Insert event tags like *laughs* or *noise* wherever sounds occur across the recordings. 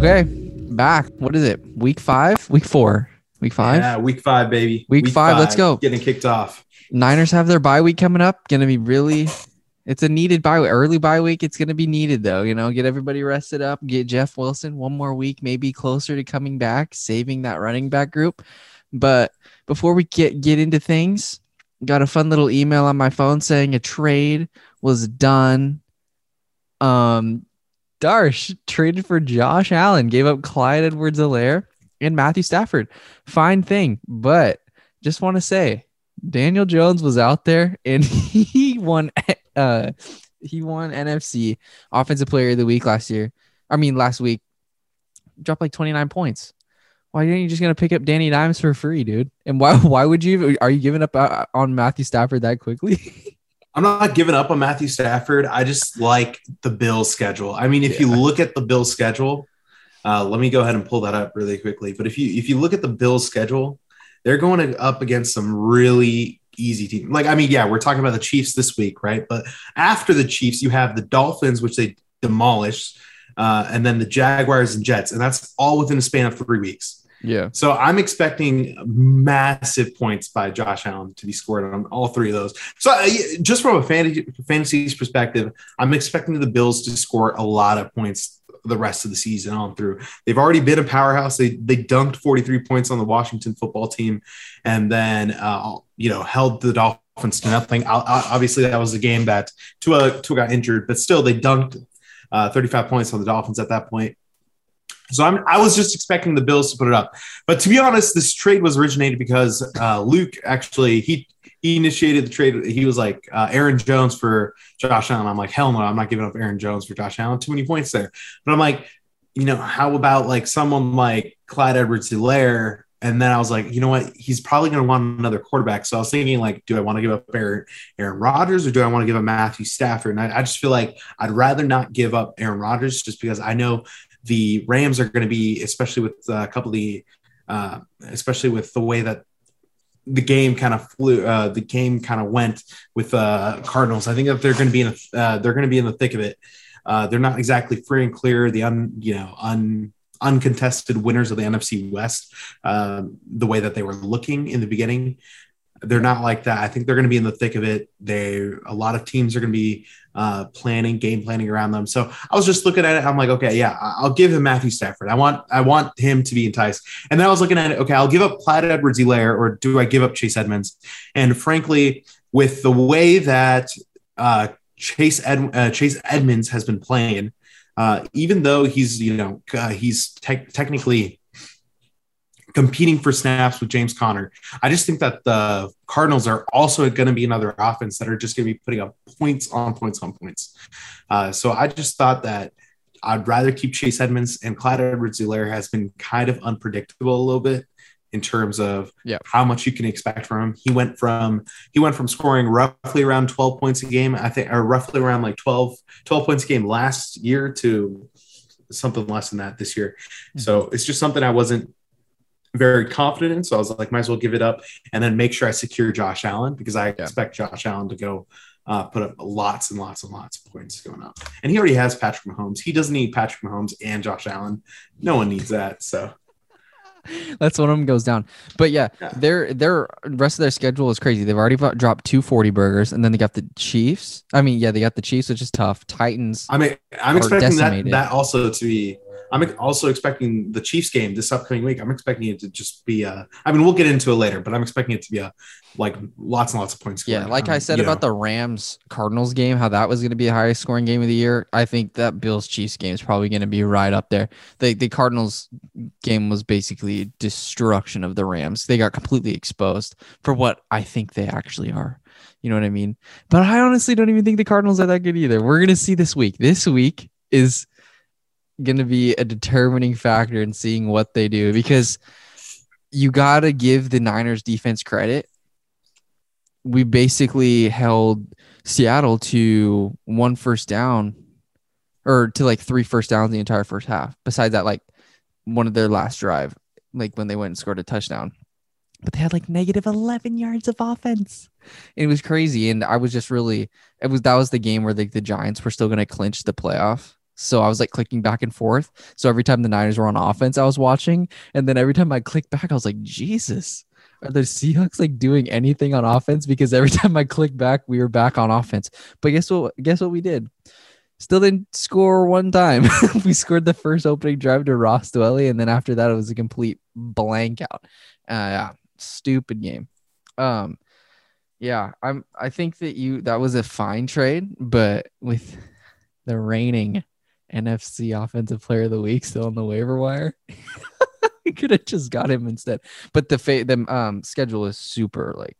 Okay, back. What is it? Week five? Week four? Week five? Yeah, week five, baby. Week five, let's go. Getting kicked off. Niners have their bye week coming up. Gonna be really. It's a needed bye week. Early bye week. It's gonna be needed though. You know, get everybody rested up. Get Jeff Wilson one more week, maybe closer to coming back, saving that running back group. But before we get get into things, got a fun little email on my phone saying a trade was done. Um, Darsh traded for Josh Allen, gave up Clyde Edwards Helaire and Matthew Stafford. Fine thing. But just want to say Daniel Jones was out there and *laughs* he won uh he won NFC offensive player of the week last year. I mean last week. Dropped like 29 points. Why aren't you just gonna pick up Danny Dimes for free, dude? And why *laughs* why would you are you giving up uh, on Matthew Stafford that quickly? *laughs* I'm not giving up on Matthew Stafford. I just like the Bills schedule. I mean, if yeah. you look at the Bills schedule, uh, let me go ahead and pull that up really quickly. But if you if you look at the Bills schedule, they're going up against some really easy teams. Like I mean, yeah, we're talking about the Chiefs this week, right? But after the Chiefs, you have the Dolphins, which they demolished, uh, and then the Jaguars and Jets, and that's all within a span of three weeks. Yeah. So I'm expecting massive points by Josh Allen to be scored on all three of those. So uh, just from a fantasy fantasy's perspective, I'm expecting the Bills to score a lot of points the rest of the season on through. They've already been a powerhouse. They they dunked 43 points on the Washington football team, and then uh, you know held the Dolphins to nothing. Obviously, that was a game that Tua Tua got injured, but still they dunked uh, 35 points on the Dolphins at that point. So I'm, I was just expecting the Bills to put it up. But to be honest, this trade was originated because uh, Luke actually he he initiated the trade. He was like uh, Aaron Jones for Josh Allen. I'm like hell no, I'm not giving up Aaron Jones for Josh Allen. Too many points there. But I'm like, you know, how about like someone like Clyde Edwards-Helaire? And then I was like, you know what? He's probably going to want another quarterback. So I was thinking, like, do I want to give up Aaron, Aaron Rodgers or do I want to give up Matthew Stafford? And I, I just feel like I'd rather not give up Aaron Rodgers just because I know the Rams are going to be, especially with a couple of the, uh, especially with the way that the game kind of flew, uh, the game kind of went with uh, Cardinals. I think that they're going to be in, a, uh, they're going to be in the thick of it. Uh, they're not exactly free and clear. The un, you know, un, uncontested winners of the NFC West, um, the way that they were looking in the beginning. They're not like that. I think they're going to be in the thick of it. They a lot of teams are going to be uh, planning, game planning around them. So I was just looking at it. I'm like, okay, yeah, I'll give him Matthew Stafford. I want I want him to be enticed. And then I was looking at it. Okay, I'll give up Clyde Edwards-Helaire, or do I give up Chase Edmonds? And frankly, with the way that uh, Chase Ed, uh, Chase Edmonds has been playing, uh, even though he's you know uh, he's te- technically competing for snaps with James Conner. I just think that the Cardinals are also going to be another offense that are just going to be putting up points on points on points. Uh, so I just thought that I'd rather keep Chase Edmonds and Clyde Edwards-Helaire has been kind of unpredictable a little bit in terms of yeah. how much you can expect from him. He went from he went from scoring roughly around 12 points a game, I think, or roughly around like 12, 12 points a game last year to something less than that this year. Mm-hmm. So it's just something I wasn't very confident in. So I was like, might as well give it up and then make sure I secure Josh Allen because I yeah. expect Josh Allen to go uh, put up lots and lots and lots of points going up. And he already has Patrick Mahomes. He doesn't need Patrick Mahomes and Josh Allen. No one needs that. So that's one of them goes down. But yeah, yeah, their their rest of their schedule is crazy. They've already dropped two forty burgers, and then they got the Chiefs. I mean, yeah, they got the Chiefs, which is tough. Titans. I mean, I'm expecting that that also to be I'm also expecting the Chiefs game this upcoming week. I'm expecting it to just be a. I mean, we'll get into it later, but I'm expecting it to be a like lots and lots of points. Yeah, like um, I said about know. the Rams Cardinals game, how that was going to be the highest scoring game of the year. I think that Bills Chiefs game is probably going to be right up there. The the Cardinals game was basically destruction of the Rams. They got completely exposed for what I think they actually are. You know what I mean? But I honestly don't even think the Cardinals are that good either. We're going to see this week. This week is going to be a determining factor in seeing what they do because you got to give the Niners defense credit. We basically held Seattle to one first down or to like three first downs the entire first half. Besides that, like one of their last drive, like when they went and scored a touchdown. But they had like negative 11 yards of offense. It was crazy. And I was just really, it was, that was the game where like the Giants were still going to clinch the playoff So I was like clicking back and forth. So every time the Niners were on offense, I was watching. And then every time I clicked back, I was like, Jesus, are the Seahawks like doing anything on offense? Because every *laughs* time I clicked back, we were back on offense. But guess what? Guess what we did? Still didn't score one time. *laughs* we scored the first opening drive to Ross Dwelley, and then after that, it was a complete blank out. Uh, yeah, stupid game. Um, yeah, I'm. I think that you that was a fine trade, but with the reigning NFC Offensive Player of the Week still on the waiver wire, *laughs* you could have just got him instead. But the fa- the um schedule is super like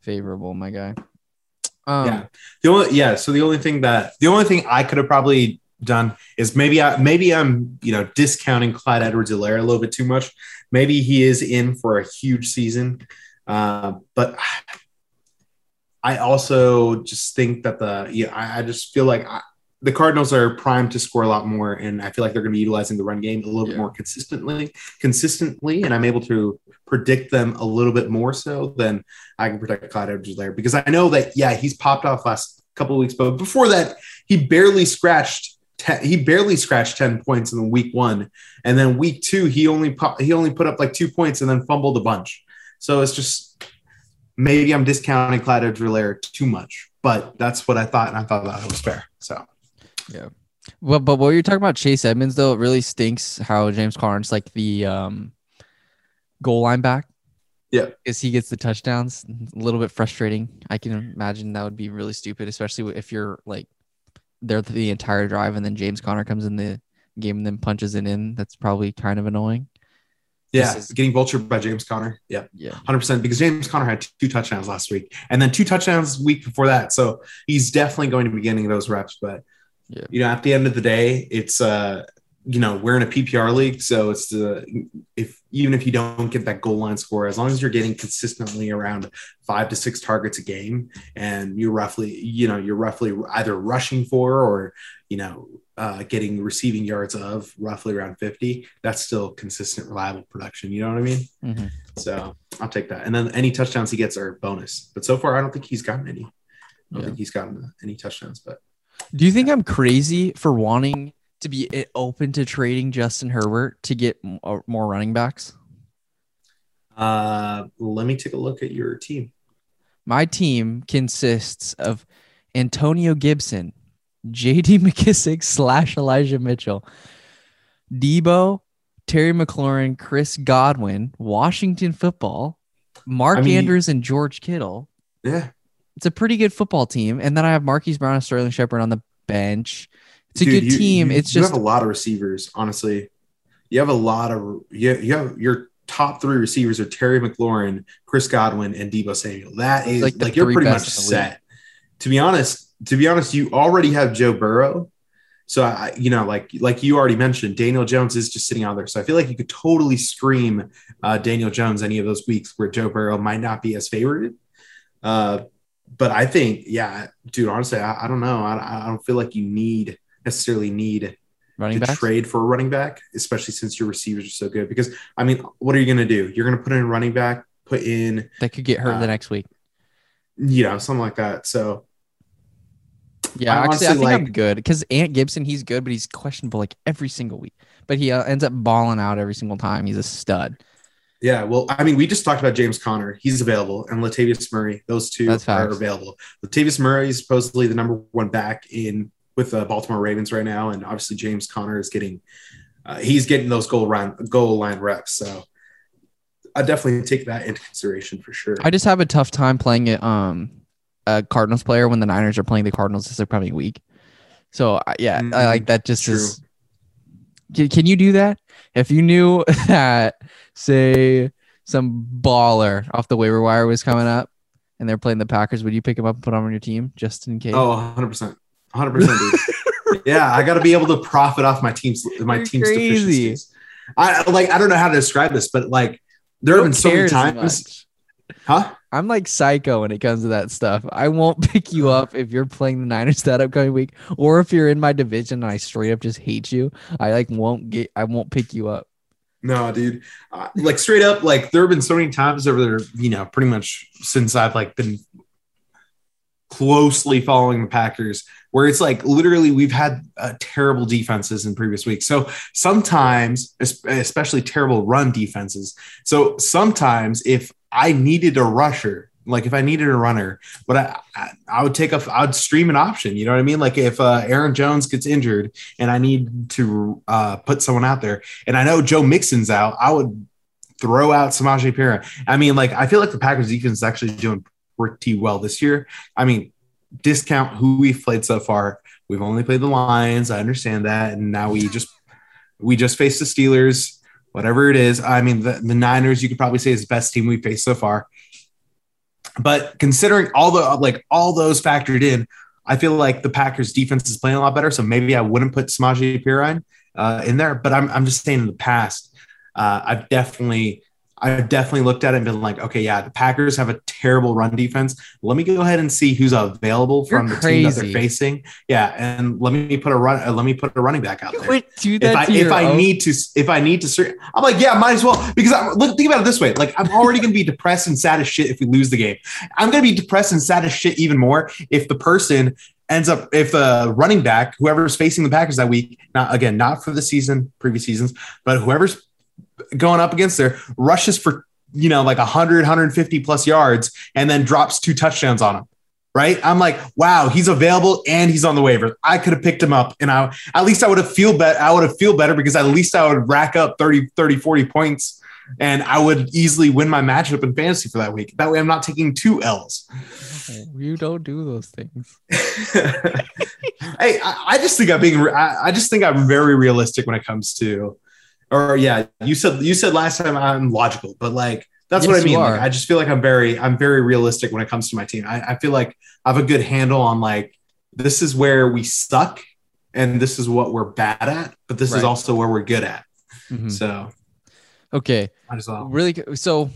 favorable, my guy. Um, yeah. The only yeah. So the only thing that the only thing I could have probably done is maybe I maybe I'm you know discounting Clyde Edwards-Helaire a little bit too much. Maybe he is in for a huge season, uh, but I also just think that the yeah I, I just feel like I, the Cardinals are primed to score a lot more, and I feel like they're going to be utilizing the run game a little Yeah. bit more consistently, consistently, and I'm able to predict them a little bit more so than I can predict Clyde Edwards-Helaire because I know that yeah he's popped off last couple of weeks, but before that he barely scratched. Ten, he barely scratched ten points in the week one, and then week two he only pop, he only put up like two points and then fumbled a bunch. So it's just maybe I'm discounting Clyde Edwards-Helaire too much, but that's what I thought, and I thought that was fair. So Well, but what you're talking about Chase Edmonds though, it really stinks how James Conner like the um goal line back. Yeah. Because he gets the touchdowns. A little bit frustrating. I can imagine that would be really stupid, especially if you're like there the entire drive and then James Conner comes in the game and then punches it in. That's probably kind of annoying. yeah, is- getting vultured by James Conner. Yeah, Yeah. hundred percent. Because James Conner had two touchdowns last week, and then two touchdowns week before that. So he's definitely going to be getting those reps. But Yeah. you know, at the end of the day, it's uh, you know, we're in a PPR league, so it's the if even if you don't get that goal line score, as long as you're getting consistently around five to six targets a game, and you're roughly, you know, you're roughly either rushing for or you know uh, getting receiving yards of roughly around 50 that's still consistent reliable production you know what i mean Mhm. so i'll take that and then any touchdowns he gets are bonus but so far i don't think he's gotten any i don't Yeah. think he's gotten any touchdowns but Do you think I'm crazy for wanting to be open to trading Justin Herbert to get uh, more running backs? uh let me take a look at your team My team consists of Antonio Gibson, JD *laughs* McKissic slash Elijah Mitchell, Deebo, Terry McLaurin, Chris Godwin, Washington football, Mark I mean- Andrews, and George Kittle. yeah It's a pretty good football team. And then I have Marquise Brown and Sterling Shepard on the bench. It's a Dude, good you- team. you- it's you just have a lot of receivers honestly you have a lot of you, you have your top three receivers are terry mclaurin chris godwin and deebo samuel that is Like like, you're pretty much best in the league. set to be honest to be honest you already have joe burrow so I, you know, like like you already mentioned, Daniel Jones is just sitting out there. So I feel like you could totally scream uh, Daniel Jones any of those weeks where Joe Burrow might not be as favored. Uh, but I think, yeah, dude, honestly, I, I don't know. I, I don't feel like you need necessarily need running to back. trade for a running back, especially since your receivers are so good. Because I mean, what are you going to do? You're going to put in a running back, put in, That could get hurt Uh, the next week. you know, something like that. So Yeah, I actually, I honestly think I'm good because Ant Gibson, he's good, but he's questionable like every single week. But he uh, ends up balling out every single time. He's a stud. Yeah, well, I mean, we just talked about James Conner. He's available, and Latavius Murray. Those two That's are facts. available. Latavius Murray is supposedly the number one back in with the Baltimore Ravens right now, and obviously James Conner is getting uh, he's getting those goal line goal line reps. So I definitely take that into consideration for sure. I just have a tough time playing it. Um, a Cardinals player when the Niners are playing the Cardinals this upcoming week. So I- yeah, I Mm, like that. Just true. is. Can, can you do that? If you knew *laughs* that, say, some baller off the waiver wire was coming up, and they're playing the Packers, would you pick him up and put him on your team just in case? Oh, 100 percent, 100 percent, dude. *laughs* yeah, I got to be able to profit off my team's my You're team's crazy. deficiencies. I like I don't know how to describe this, but like there have been so many times, huh? I'm like psycho when it comes to that stuff. I won't *laughs* pick you up if you're playing the Niners that upcoming week, or if you're in my division and I straight up just hate you. I like won't get. I won't pick you up. No, dude. Uh, like straight up, like there have been so many times over there, you know, pretty much since I've like been closely following the Packers where it's like literally we've had uh, terrible defenses in previous weeks. So sometimes, especially terrible run defenses. So sometimes if I needed a rusher, like if I needed a runner, but I, I, I would take a, I would stream an option. You know what I mean? Like if uh, Aaron Jones gets injured and I need to uh, put someone out there, and I know Joe Mixon's out, I would throw out Samaje Perine. I mean, like I feel like the Packers defense is actually doing pretty well this year. I mean, discount who we've played so far. We've only played the Lions. I understand that, and now we just we just faced the Steelers. Whatever it is, I mean, the, the Niners you could probably say is the best team we've faced so far. But considering all the like all those factored in, I feel like the Packers defense is playing a lot better. So maybe I wouldn't put Samaje Perine uh, in there. But I'm I'm just saying in the past, uh, I've definitely I've definitely looked at it and been like, okay, yeah, the Packers have a terrible run defense. Let me go ahead and see who's available from You're the crazy. team that they're facing. Yeah, and let me put a run. Uh, let me put a running back out there. do that if I, if I need to, if I need to, I'm like, yeah, might as well because I'm look. Think about it this way: like, I'm already going to be depressed and sad as shit if we lose the game. I'm going to be depressed and sad as shit even more if the person ends up if the running back, whoever's facing the Packers that week, not again, not for the season, previous seasons, but whoever's going up against there, rushes for, you know, like 100, 150 plus yards, and then drops two touchdowns on him. Right. I'm like, wow, he's available and he's on the waiver. I could have picked him up and I, at least I would have feel better. I would have feel better because at least I would rack up 30, 30, 40 points and I would easily win my matchup in fantasy for that week. That way I'm not taking two L's. You don't do those things. *laughs* hey, I, I, just think I'm being, I, I just think I'm very realistic when it comes to or yeah, you said you said last time I'm logical, but like that's yes, what I mean. Like, I just feel like I'm very I'm very realistic when it comes to my team. I, I feel like I have a good handle on like this is where we suck and this is what we're bad at, but this right. is also where we're good at. Mm-hmm. So okay, well. really. So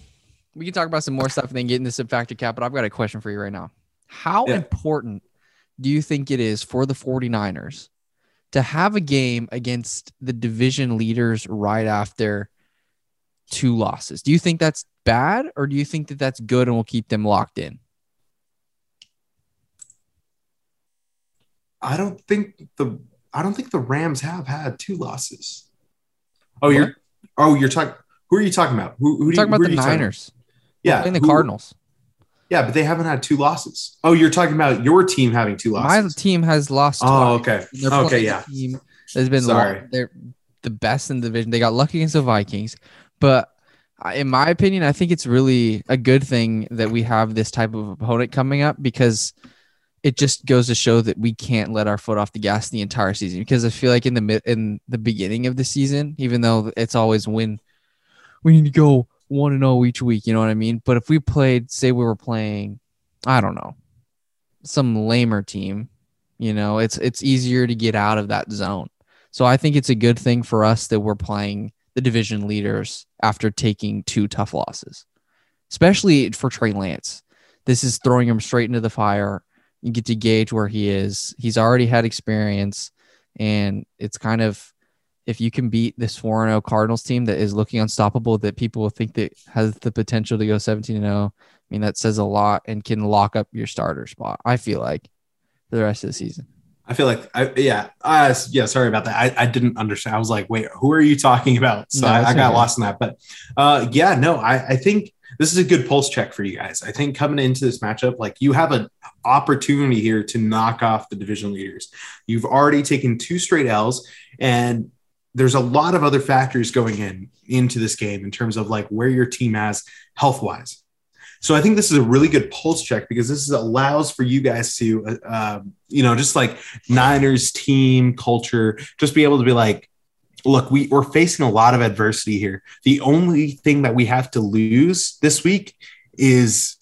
we can talk about some more stuff and then get into some factor cap. But I've got a question for you right now. How yeah. important do you think it is for the 49ers to have a game against the division leaders right after two losses. Do you think that's bad or do you think that that's good and will keep them locked in? I don't think the I don't think the Rams have had two losses. Oh, what? you're oh you're talking. Who are you talking about? Who, who talking you, about the Niners? Yeah, playing the who, Cardinals. Yeah, but they haven't had two losses. Oh, you're talking about your team having two losses. My team has lost. Oh, twice. okay. Okay, yeah. Team has been sorry. they're the best in the division. They got lucky against the Vikings, but in my opinion, I think it's really a good thing that we have this type of opponent coming up because it just goes to show that we can't let our foot off the gas the entire season. Because I feel like in the mid in the beginning of the season, even though it's always when we need to go one and zero each week. You know what I mean? But if we played, say we were playing, I don't know, some lamer team, you know, it's it's easier to get out of that zone. So I think it's a good thing for us that we're playing the division leaders after taking two tough losses, especially for Trey Lance. This is throwing him straight into the fire. You get to gauge where he is. He's already had experience, and it's kind of if you can beat this 4 0 Cardinals team that is looking unstoppable, that people will think that has the potential to go 17 0, I mean, that says a lot and can lock up your starter spot, I feel like, for the rest of the season. I feel like, I, yeah, uh, yeah. Sorry about that. I, I didn't understand. I was like, wait, who are you talking about? So no, I, I, got lost in that. But uh, yeah, no, I, I think this is a good pulse check for you guys. I think coming into this matchup, like you have an opportunity here to knock off the division leaders. You've already taken two straight L's, and there's a lot of other factors going in into this game in terms of like where your team has health wise. So I think this is a really good pulse check because this is, allows for you guys to, uh, um, you know, just like Niners team culture, just be able to be like, look, we, we're facing a lot of adversity here. The only thing that we have to lose this week is,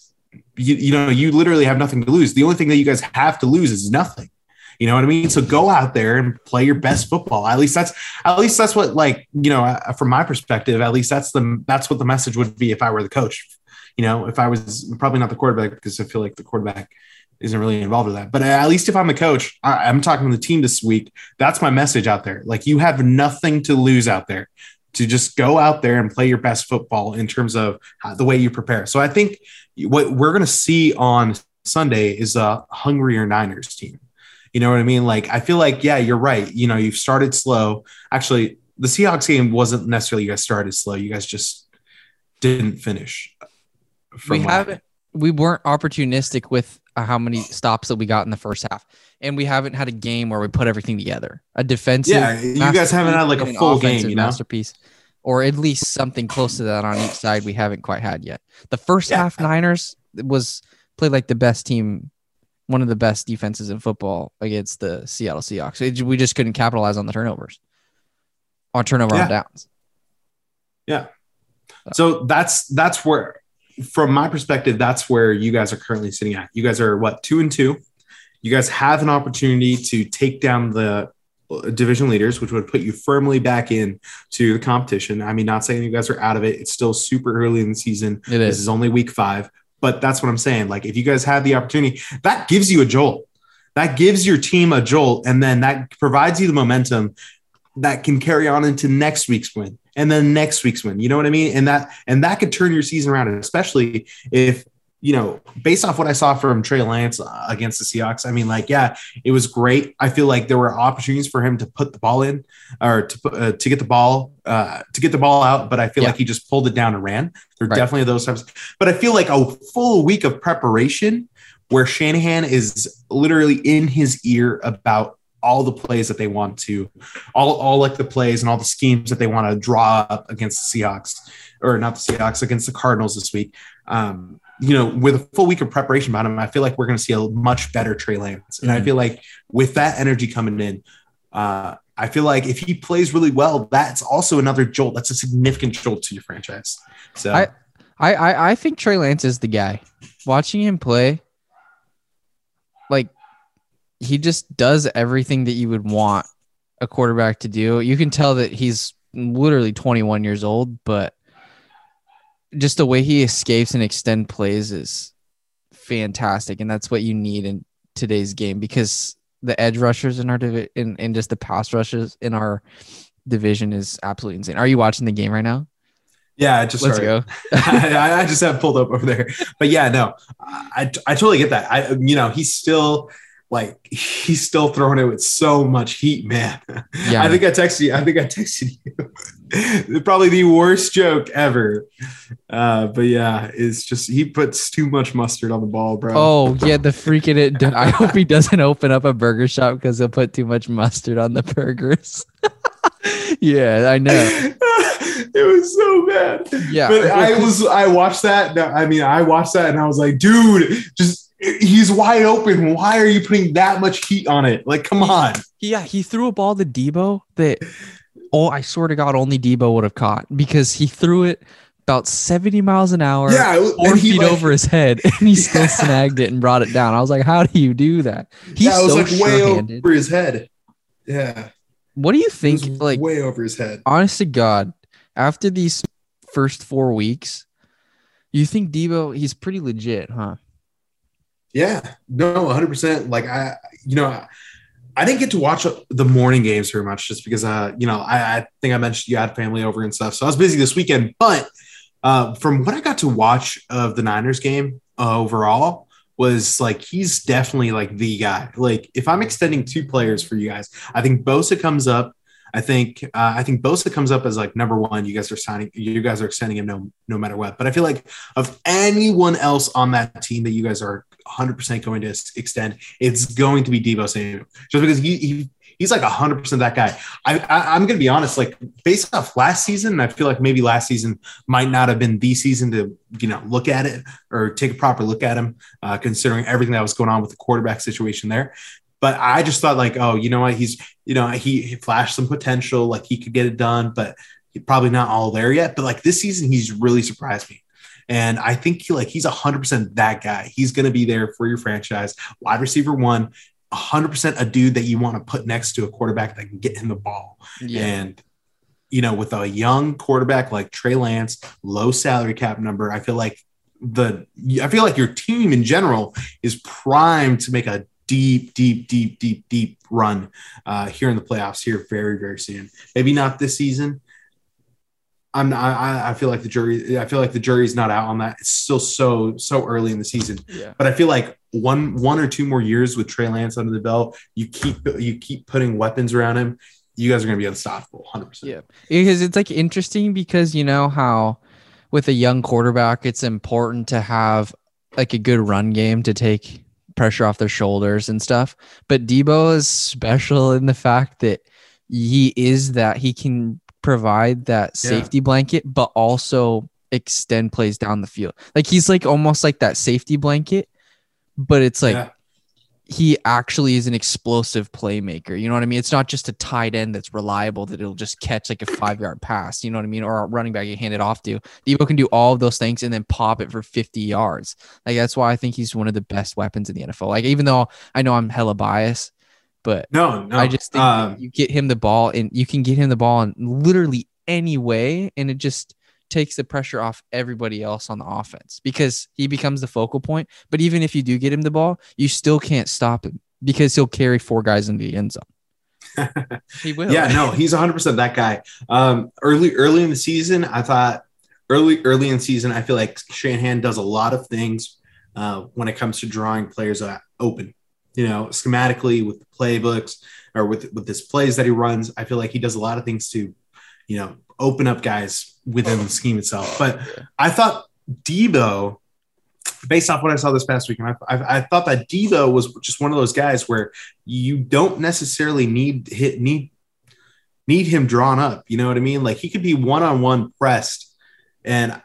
you, you know, you literally have nothing to lose. The only thing that you guys have to lose is nothing. You know what I mean? So go out there and play your best football. At least that's at least that's what like you know uh, from my perspective. At least that's the that's what the message would be if I were the coach. You know, if I was probably not the quarterback because I feel like the quarterback isn't really involved with that. But at least if I'm the coach, I, am talking to the team this week. That's my message out there. Like you have nothing to lose out there to just go out there and play your best football in terms of the way you prepare. So I think what we're going to see on Sunday is a hungrier Niners team. You know what I mean? Like, I feel like, yeah, you're right. You know, you've started slow. Actually, the Seahawks game wasn't necessarily you guys started slow. You guys just didn't finish. We haven't. We weren't opportunistic with uh, how many stops that we got in the first half, and we haven't had a game where we put everything together. A defensive. Yeah, you guys haven't had like a full game, you know? masterpiece, or at least something close to that on each side. We haven't quite had yet. The first yeah. half Niners was played like the best team one of the best defenses in football against the Seattle Seahawks. It, we just couldn't capitalize on the turnovers, on turnover yeah. on downs. Yeah. So. so that's that's where, from my perspective, that's where you guys are currently sitting at. You guys are what two and two. You guys have an opportunity to take down the uh, division leaders, which would put you firmly back in to the competition. I mean, not saying you guys are out of it. It's still super early in the season. It is. This is only week five, but that's what I'm saying. Like, if you guys have the opportunity, that gives you a jolt. That gives your team a jolt, and then that provides you the momentum that can carry on into next week's win and then next week's win. You know what I mean? And that and that could turn your season around, especially if you know, based off what I saw from Trey Lance uh, against the Seahawks, I mean, like, yeah, it was great. I feel like there were opportunities for him to put the ball in or to uh, to get the ball uh, to get the ball out, but I feel yeah. like he just pulled it down and ran. There right. definitely those times, but I feel like a full week of preparation where Shanahan is literally in his ear about all the plays that they want to, all all like the plays and all the schemes that they want to draw up against the Seahawks or not the Seahawks against the Cardinals this week. Um, you know, with a full week of preparation behind him, I feel like we're going to see a much better Trey Lance. And mm-hmm. I feel like with that energy coming in, uh, I feel like if he plays really well, that's also another jolt. That's a significant jolt to your franchise. So I, I, I think Trey Lance is the guy. Watching him play, like he just does everything that you would want a quarterback to do. You can tell that he's literally 21 years old, but just the way he escapes and extend plays is fantastic, and that's what you need in today's game because the edge rushers in our division and, and just the pass rushes in our division is absolutely insane. Are you watching the game right now? Yeah, I just let's go. *laughs* I, I, just have pulled up over there, but yeah, no, I I totally get that. I you know he's still like he's still throwing it with so much heat, man. Yeah. *laughs* I think I texted you. I think I texted you. *laughs* Probably the worst joke ever. Uh, but yeah, it's just he puts too much mustard on the ball, bro. Oh yeah, the freaking it. I hope he doesn't open up a burger shop because he'll put too much mustard on the burgers. *laughs* yeah, I know. it was so bad. Yeah, but I was. I watched that. I mean, I watched that and I was like, dude, just he's wide open. Why are you putting that much heat on it? Like, come on. Yeah, he threw a ball to Deebo that oh, I swear to God, only Deebo would have caught because he threw it about 70 miles an hour, yeah, four feet like, over his head, *laughs* and he still yeah. snagged it and brought it down. I was like, how do you do that? He's yeah, was so like way over his head. Yeah. What do you think? Like way over his head. Honest to God, after these first four weeks, you think Deebo he's pretty legit, huh? Yeah, no, 100%. Like, I, you know, I didn't get to watch the morning games very much just because, uh, you know, I, I think I mentioned you had family over and stuff. So I was busy this weekend. But uh, from what I got to watch of the Niners game uh, overall, was like he's definitely like the guy. Like if I'm extending two players for you guys, I think Bosa comes up I think uh, I think Bosa comes up as like number one. You guys are signing. You guys are extending him no no matter what. But I feel like of anyone else on that team that you guys are 100 percent going to extend, it's going to be Deebo Samuel, just because he, he he's like 100 percent that guy. I, I am gonna be honest. Like based off last season, I feel like maybe last season might not have been the season to you know look at it or take a proper look at him, uh, considering everything that was going on with the quarterback situation there. But I just thought like, oh, you know what? He's, you know, he, he flashed some potential, like he could get it done, but probably not all there yet. But like this season, he's really surprised me. And I think he, like he's 100% that guy. He's going to be there for your franchise. Wide receiver one, 100% a dude that you want to put next to a quarterback that can get him the ball. Yeah. And, you know, with a young quarterback like Trey Lance, low salary cap number, I feel like the I feel like your team in general is primed to make a deep, deep, deep, deep, deep run uh, here in the playoffs here very, very soon. Maybe not this season. I'm I, I feel like the jury I feel like the jury's not out on that. It's still so so early in the season. Yeah. But I feel like one one or two more years with Trey Lance under the belt, you keep you keep putting weapons around him. You guys are going to be unstoppable, hundred percent. Yeah, because it's like interesting because you know how with a young quarterback, it's important to have like a good run game to take pressure off their shoulders and stuff. But Deebo is special in the fact that he is that he can provide that Yeah. safety blanket, but also extend plays down the field. Like he's like almost like that safety blanket, but it's like Yeah. he actually is an explosive playmaker. You know what I mean? It's not just a tight end that's reliable that it'll just catch like a five yard pass. You know what I mean? Or a running back you hand it off to. Deebo can do all of those things and then pop it for 50 yards. Like that's why I think he's one of the best weapons in the NFL. Like even though I know I'm hella biased, but No, no. I just think um, you get him the ball and you can get him the ball in literally any way, and it just takes the pressure off everybody else on the offense because he becomes the focal point. But even if you do get him the ball, you still can't stop him because he'll carry four guys in the end zone. *laughs* He will. yeah, no, he's 100 percent that guy. Um, early early in the season, I thought early early in the season, I feel like Shanahan does a lot of things uh, when it comes to drawing players open. You know, schematically with the playbooks or with with his plays that he runs, I feel like he does a lot of things to, you know, open up guys within the scheme itself. But I thought Deebo, based off what I saw this past weekend, I, I, I thought that Deebo was just one of those guys where you don't necessarily need hit need need him drawn up. You know what I mean? Like he could be one on one pressed and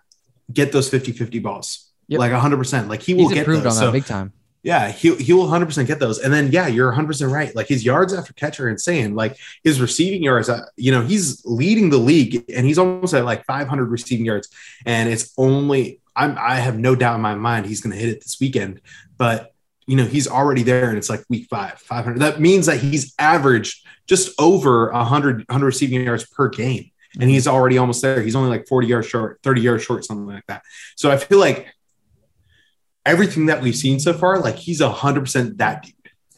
get those 50 50 balls. Yep. Like 100%. Like he will He's get improved those. on that So, big time. Yeah, he, he will 100% get those. And then, yeah, you're 100% right. Like his yards after catch are insane. Like his receiving yards, uh, you know, he's leading the league and he's almost at like 500 receiving yards. And it's only, I'm, I have no doubt in my mind he's going to hit it this weekend. But, you know, he's already there and it's like week five, 500. That means that he's averaged just over 100, 100 receiving yards per game. And he's already almost there. He's only like 40 yards short, 30 yards short, something like that. So I feel like everything that we've seen so far, like he's hundred percent that dude.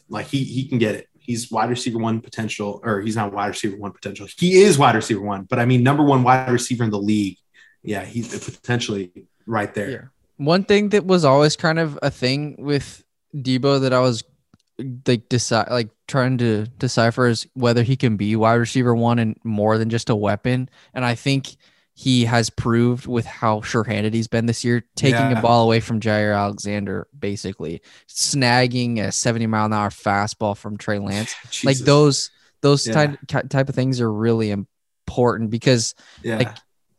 Like he he can get it. He's wide receiver one potential, or he's not wide receiver one potential. He is wide receiver one, but I mean number one wide receiver in the league. Yeah, he's potentially right there. Yeah. One thing that was always kind of a thing with Deebo that I was like decide like trying to decipher is whether he can be wide receiver one and more than just a weapon. And I think he has proved with how sure-handed he's been this year, taking Yeah. a ball away from Jaire Alexander, basically snagging a 70 mile an hour fastball from Trey Lance. *laughs* Like those those Yeah. type type of things are really important because yeah, like,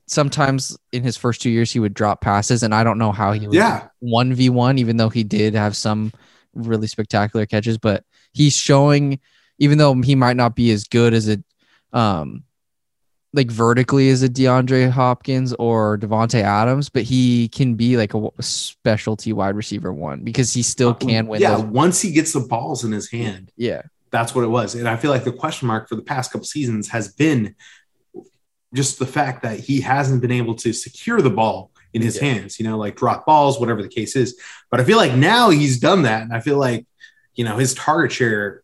sometimes in his first two years he would drop passes and I don't know how he would yeah, one v one, even though he did have some really spectacular catches. But he's showing, even though he might not be as good as a, um, like vertically as a DeAndre Hopkins or Davante Adams, but he can be like a specialty wide receiver one because he still uh, can win. Yeah, those. once he gets the balls in his hand, yeah, that's what it was. And I feel like the question mark for the past couple seasons has been just the fact that he hasn't been able to secure the ball in his Yeah. hands, you know, like drop balls, whatever the case is. But I feel like now he's done that. And I feel like, you know, his target share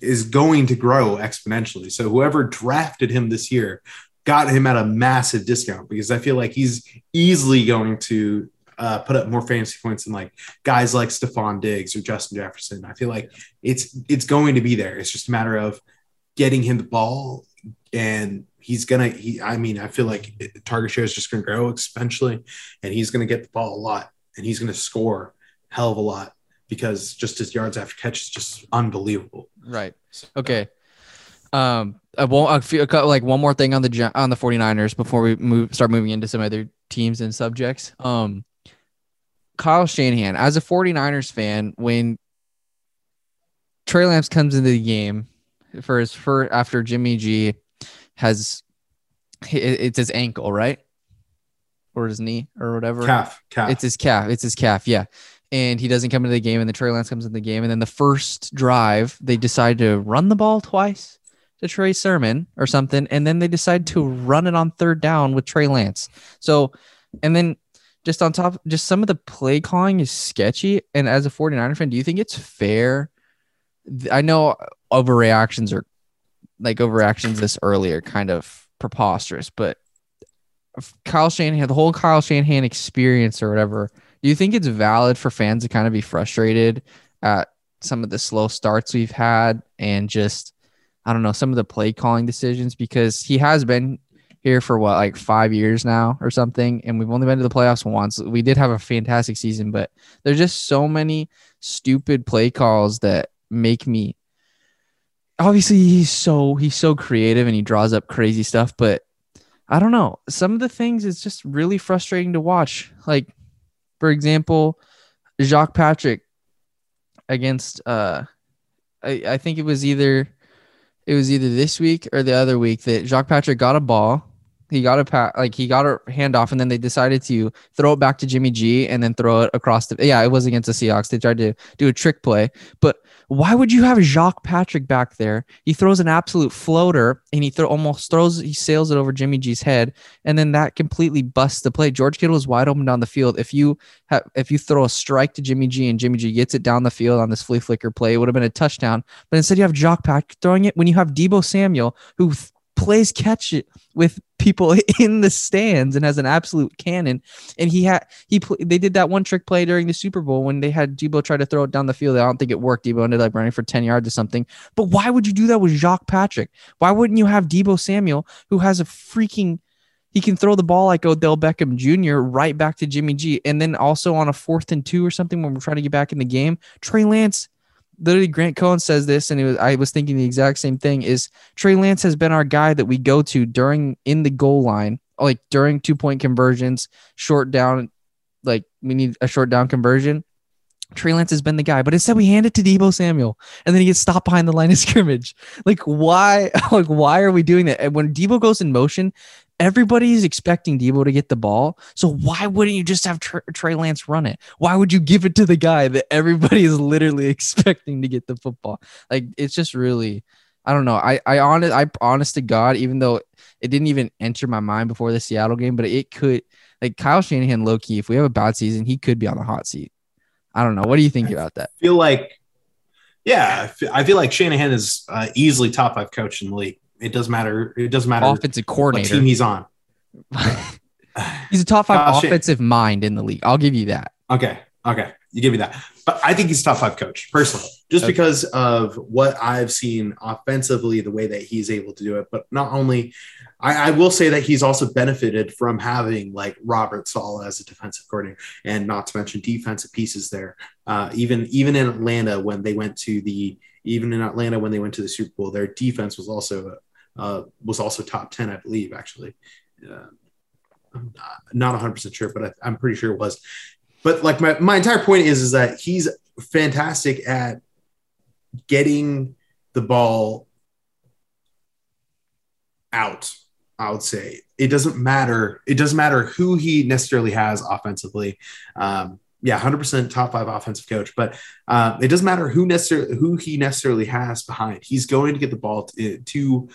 is going to grow exponentially. So whoever drafted him this year got him at a massive discount because I feel like he's easily going to uh, put up more fantasy points than like guys like Stefon Diggs or Justin Jefferson. I feel like it's it's going to be there. It's just a matter of getting him the ball, and he's gonna. He, I mean, I feel like target share is just going to grow exponentially, and he's going to get the ball a lot, and he's going to score hell of a lot because just his yards after catch is just unbelievable. right. Okay. Um, I won't. I feel like one more thing on the on the 49ers before we move start moving into some other teams and subjects. Um, Kyle Shanahan, as a 49ers fan, when Trey Lance comes into the game for his first after Jimmy G has it's his ankle, right? Or his knee or whatever. Calf, calf. It's his calf. It's his calf. Yeah. And he doesn't come into the game, and the Trey Lance comes in the game. And then the first drive, they decide to run the ball twice to Trey Sermon or something. And then they decide to run it on third down with Trey Lance. So, and then just on top, just some of the play calling is sketchy. And as a 49er fan, do you think it's fair? I know overreactions are like overreactions this early are kind of preposterous, but Kyle Shanahan, the whole Kyle Shanahan experience or whatever, do Do you think it's valid for fans to kind of be frustrated at some of the slow starts we've had and just I don't know some of the play calling decisions because he has been here for what like five years now or something, and we've only been to the playoffs once. We did have a fantastic season, but there's just so many stupid play calls that make me. Obviously, he's so he's so creative and he draws up crazy stuff, but I don't know. Some of the things is just really frustrating to watch. Like, for example, Jacques Patrick against uh I, I think it was either it was either this week or the other week that Jacques Patrick got a ball. He got a pat like he got a handoff and then they decided to throw it back to Jimmy G and then throw it across the yeah, it was against the Seahawks. They tried to do a trick play. But why would you have Jacques Patrick back there? He throws an absolute floater and he throw almost throws he sails it over Jimmy G's head, and then that completely busts the play. George Kittle is wide open down the field. If you have if you throw a strike to Jimmy G and Jimmy G gets it down the field on this flea flicker play, it would have been a touchdown. But instead, you have Jacques Patrick throwing it when you have Deebo Samuel who plays catch it with people *laughs* in the stands and has an absolute cannon. And he had he they did that one trick play during the Super Bowl when they had Deebo try to throw it down the field. I don't think it worked. Deebo ended up running for 10 yards or something. But why would you do that with Jacques Patrick? Why wouldn't you have Deebo Samuel who has a freaking he can throw the ball like Odell Beckham Jr. right back to Jimmy G. And then also on a fourth and two or something when we're trying to get back in the game, Trey Lance literally Grant Cohn says this, and it was I was thinking the exact same thing. Is Trey Lance has been our guy that we go to during in the goal line, like during two point conversions, short down, like we need a short down conversion. Trey Lance has been the guy, but instead we hand it to Deebo Samuel, and then he gets stopped behind the line of scrimmage. *laughs* Like why? *laughs* Like why are we doing that? And when Deebo goes in motion, everybody's expecting Deebo to get the ball. So why wouldn't you just have Trey Lance run it? Why would you give it to the guy that everybody is literally *laughs* expecting to get the football? Like it's just really, I don't know. I I honest I honest to God, even though it didn't even enter my mind before the Seattle game, but it could. Like Kyle Shanahan, low key, if we have a bad season, he could be on the hot seat. I don't know. What do you think about that? Feel like, yeah, I feel like Shanahan is uh, easily top five coach in the league. It doesn't matter. It doesn't matter. Offensive coordinator. team he's on. *laughs* he's a top five offensive Shan- mind in the league. I'll give you that. Okay. Okay. You give me that. But I think he's top five coach personally, just okay. because of what I've seen offensively, the way that he's able to do it. But not only, I, I will say that he's also benefited from having like Robert Saleh as a defensive coordinator, and not to mention defensive pieces there. Uh, even even in Atlanta when they went to the even in Atlanta when they went to the Super Bowl, their defense was also uh, was also top 10, I believe, actually. Uh, I'm not 100% sure, but I, am pretty sure it was. But like my, my entire point is, is that he's fantastic at getting the ball out. I would say it doesn't matter. It doesn't matter who he necessarily has offensively. Um, yeah, 100% top five offensive coach, but uh, it doesn't matter who necessarily who he necessarily has behind. He's going to get the ball to, to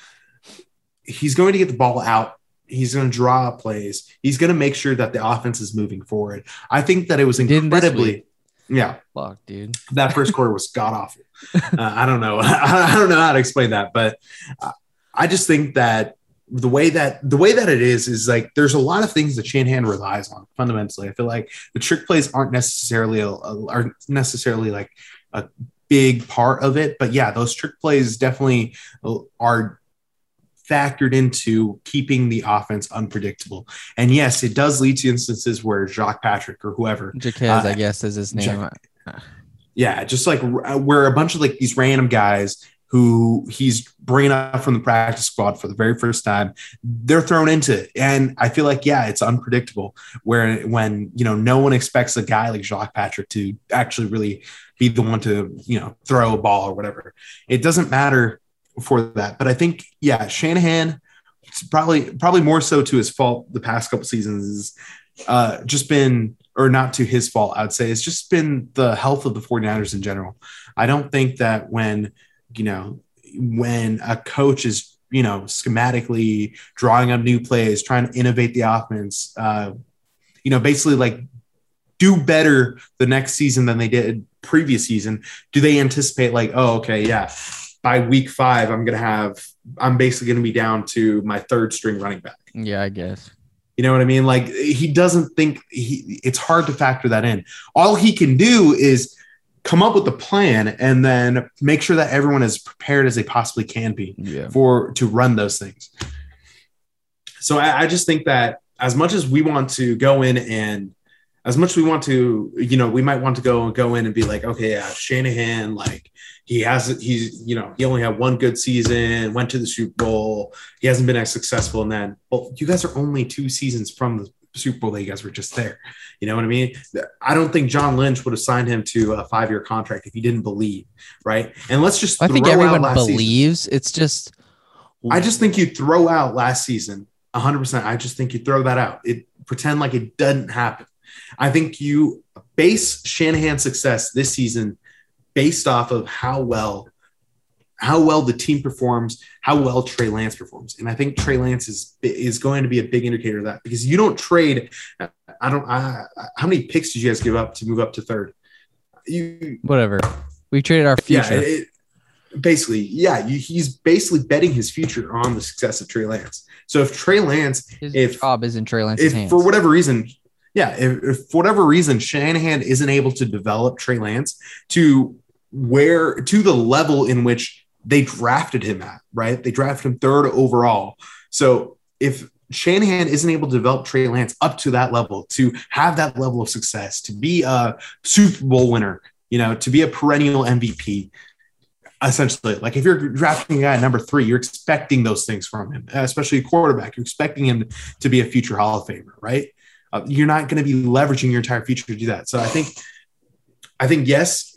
he's going to get the ball out. He's going to draw up plays. He's going to make sure that the offense is moving forward. I think that it was incredibly, yeah, fuck, dude. That first quarter was *laughs* god awful. Uh, I don't know. *laughs* I don't know how to explain that, but I just think that the way that the way that it is is like there's a lot of things that Shanahan relies on fundamentally. I feel like the trick plays aren't necessarily a, a, aren't necessarily like a big part of it, but yeah, those trick plays definitely are factored into keeping the offense unpredictable. And yes, it does lead to instances where Jacques Patrick or whoever, Jaquez, uh, I guess is his name. yeah, just like where a bunch of like these random guys who he's bringing up from the practice squad for the very first time, they're thrown into it. And I feel like, yeah, it's unpredictable where when, you know, no one expects a guy like Jacques Patrick to actually really be the one to, you know, throw a ball or whatever. It doesn't matter for that. But I think, yeah, Shanahan, probably probably more so to his fault the past couple seasons is uh, just been, or not to his fault, I'd say, it's just been the health of the 49ers in general. I don't think that when, you know, when a coach is, you know, schematically drawing up new plays, trying to innovate the offense, uh, you know, basically like do better the next season than they did previous season, do they anticipate like, oh, okay, yeah, by week five, I'm gonna have I'm basically gonna be down to my third string running back. Yeah, I guess. You know what I mean? Like he doesn't think he. It's hard to factor that in. All he can do is come up with a plan and then make sure that everyone is prepared as they possibly can be Yeah. for to run those things. So I, I just think that as much as we want to go in and as much as we want to, you know, we might want to go and go in and be like, okay, yeah, Shanahan, like he hasn't. he's, you know, he only had one good season, went to the Super Bowl, he hasn't been as successful. And then, well, you guys are only two seasons from the Super Bowl that you guys were just there. You know what I mean? I don't think John Lynch would have signed him to a five year contract if he didn't believe, right? And let's just I think everyone last season. believes. It's just I just think you throw out last season 100%. I just think you throw that out. It pretend like it doesn't happen. I think you base Shanahan's success this season based off of how well how well the team performs, how well Trey Lance performs. And I think Trey Lance is is going to be a big indicator of that because you don't trade I don't I, how many picks did you guys give up to move up to third? You whatever. We traded our yeah, future. it, basically, yeah, you, he's basically betting his future on the success of Trey Lance. So if Trey Lance, His if- job is in Trey Lance's if hands. for whatever reason, yeah, if, if for whatever reason Shanahan isn't able to develop Trey Lance to where to the level in which they drafted him at, right? They drafted him third overall. So if Shanahan isn't able to develop Trey Lance up to that level, to have that level of success, to be a Super Bowl winner, you know, to be a perennial MVP, essentially, like if you're drafting a guy at number three, you're expecting those things from him, especially a quarterback. You're expecting him to be a future Hall of Famer, right? Uh, you're not going to be leveraging your entire future to do that. So I think, I think yes,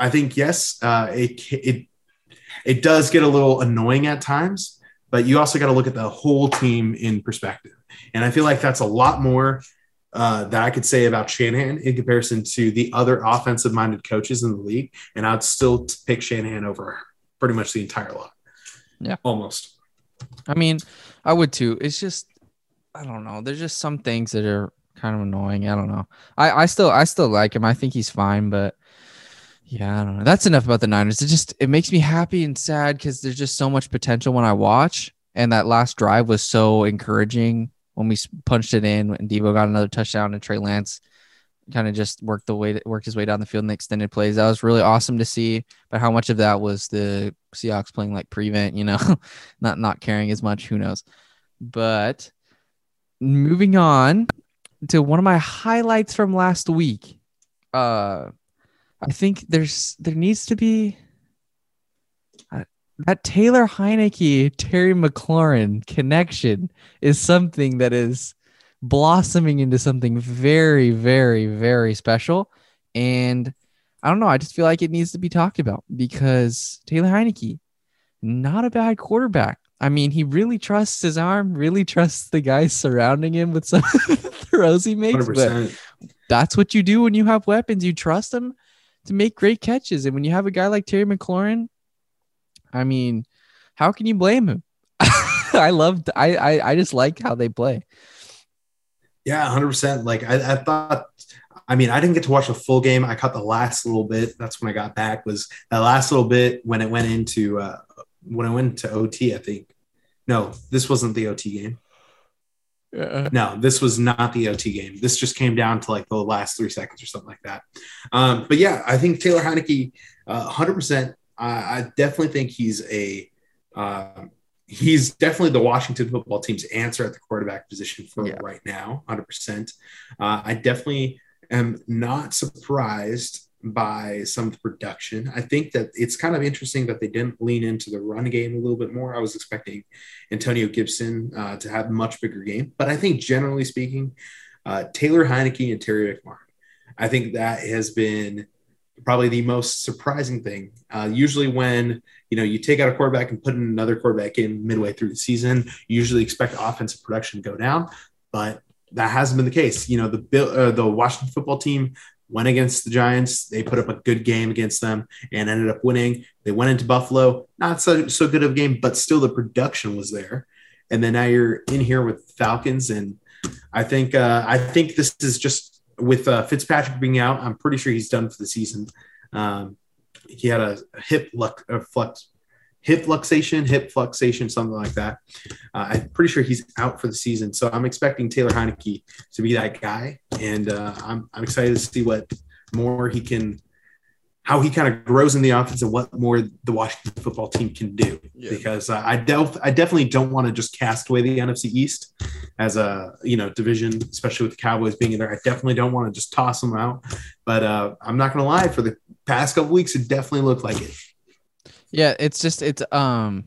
I think yes, uh, it it it does get a little annoying at times, but you also got to look at the whole team in perspective. And I feel like that's a lot more uh, that I could say about Shanahan in comparison to the other offensive minded coaches in the league. And I'd still pick Shanahan over pretty much the entire lot. Yeah. Almost. I mean, I would too. It's just I don't know. There's just some things that are kind of annoying. I don't know. I I still I still like him. I think he's fine, but yeah, I don't know. That's enough about the Niners. It just it makes me happy and sad because there's just so much potential when I watch. And that last drive was so encouraging when we punched it in and Deebo got another touchdown and Trey Lance kind of just worked the way worked his way down the field in the extended plays. That was really awesome to see. But how much of that was the Seahawks playing like prevent, you know, *laughs* not not caring as much, who knows. But moving on to one of my highlights from last week. Uh I think there's there needs to be uh, that Taylor Heinicke Terry McLaurin connection is something that is blossoming into something very very very special and I don't know I just feel like it needs to be talked about because Taylor Heinicke not a bad quarterback. I mean, he really trusts his arm, really trusts the guys surrounding him with some *laughs* throws he makes. But 100%. that's what you do when you have weapons. You trust them to make great catches. And when you have a guy like Terry McLaurin, I mean, how can you blame him? *laughs* I loved I, I I just like how they play. Yeah, hundred percent. Like I, I thought. I mean, I didn't get to watch the full game. I caught the last little bit. That's when I got back. Was that last little bit when it went into uh, when I went to OT? I think. No, this wasn't the OT game. No, this was not the OT game. This just came down to like the last three seconds or something like that. Um, but yeah, I think Taylor Heinicke, uh, hundred percent. I I definitely think he's a. Um, he's definitely the Washington football team's answer at the quarterback position for Yeah. right now, 100%. Uh, I definitely am not surprised by some of the production. I think that it's kind of interesting that they didn't lean into the run game a little bit more. I was expecting Antonio Gibson uh, to have much bigger game, but I think generally speaking, uh, Taylor Heinicke and Terry McLaurin, I think that has been probably the most surprising thing. Uh, usually, when you know you take out a quarterback and put in another quarterback in midway through the season, you usually expect offensive production to go down, but that hasn't been the case. You know, the uh, the Washington football team went against the Giants. They put up a good game against them and ended up winning. They went into Buffalo, not so so good of a game, but still the production was there. And then now you're in here with Falcons, and I think uh, I think this is just with uh, Fitzpatrick being out. I'm pretty sure he's done for the season. Um, he had a hip luck, uh, flux, hip luxation, hip fluxation, something like that. Uh, I'm pretty sure he's out for the season. So I'm expecting Taylor Heinicke to be that guy. And uh, I'm, I'm excited to see what more he can, how he kind of grows in the offense and what more the Washington football team can do. Yeah. Because uh, I, def- I definitely don't want to just cast away the NFC East as a, you know, division, especially with the Cowboys being in there. I definitely don't want to just toss them out. But uh, I'm not going to lie, for the past couple weeks, it definitely looked like it. Yeah, it's just it's um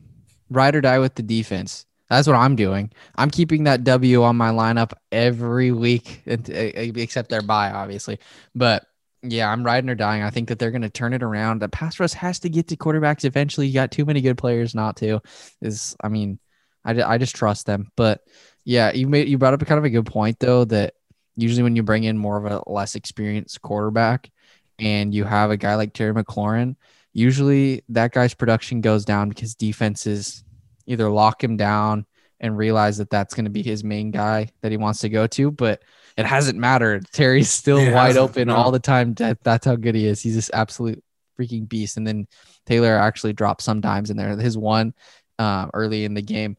ride or die with the defense. That's what I'm doing. I'm keeping that W on my lineup every week, except their bye, obviously. But yeah, I'm riding or dying. I think that they're going to turn it around. The pass rush has to get to quarterbacks eventually. You got too many good players not to. Is I mean, I, I just trust them. But yeah, you made you brought up a kind of a good point though that usually when you bring in more of a less experienced quarterback and you have a guy like Terry McLaurin, usually that guy's production goes down because defenses either lock him down and realize that that's going to be his main guy that he wants to go to. But it hasn't mattered. *laughs* Terry's still it wide open no. all the time. That, that's how good he is. He's this absolute freaking beast. And then Taylor actually dropped some dimes in there. His one uh, early in the game,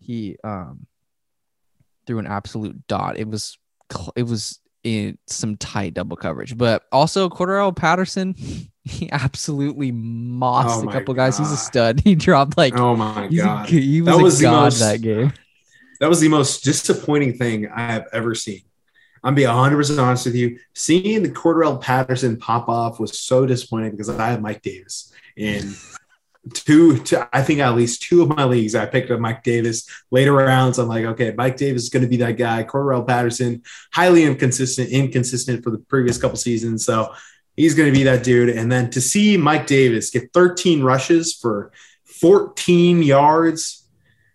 he um, threw an absolute dot. It was it was in some tight double coverage, but also Cordarrelle Patterson *laughs* he absolutely mossed oh a couple god. guys. He's a stud. *laughs* He dropped like oh my god, a, he was, that was god most, that game. That was the most disappointing thing I have ever seen. I'm being 100 percent honest with you. Seeing the Cordell Patterson pop off was so disappointing because I have Mike Davis in *laughs* two, two, I think at least two of my leagues. I picked up Mike Davis later rounds. I'm like, okay, Mike Davis is going to be that guy. Cordell Patterson, highly inconsistent, inconsistent for the previous couple seasons. So He's going to be that dude. And then to see Mike Davis get 13 rushes for 14 yards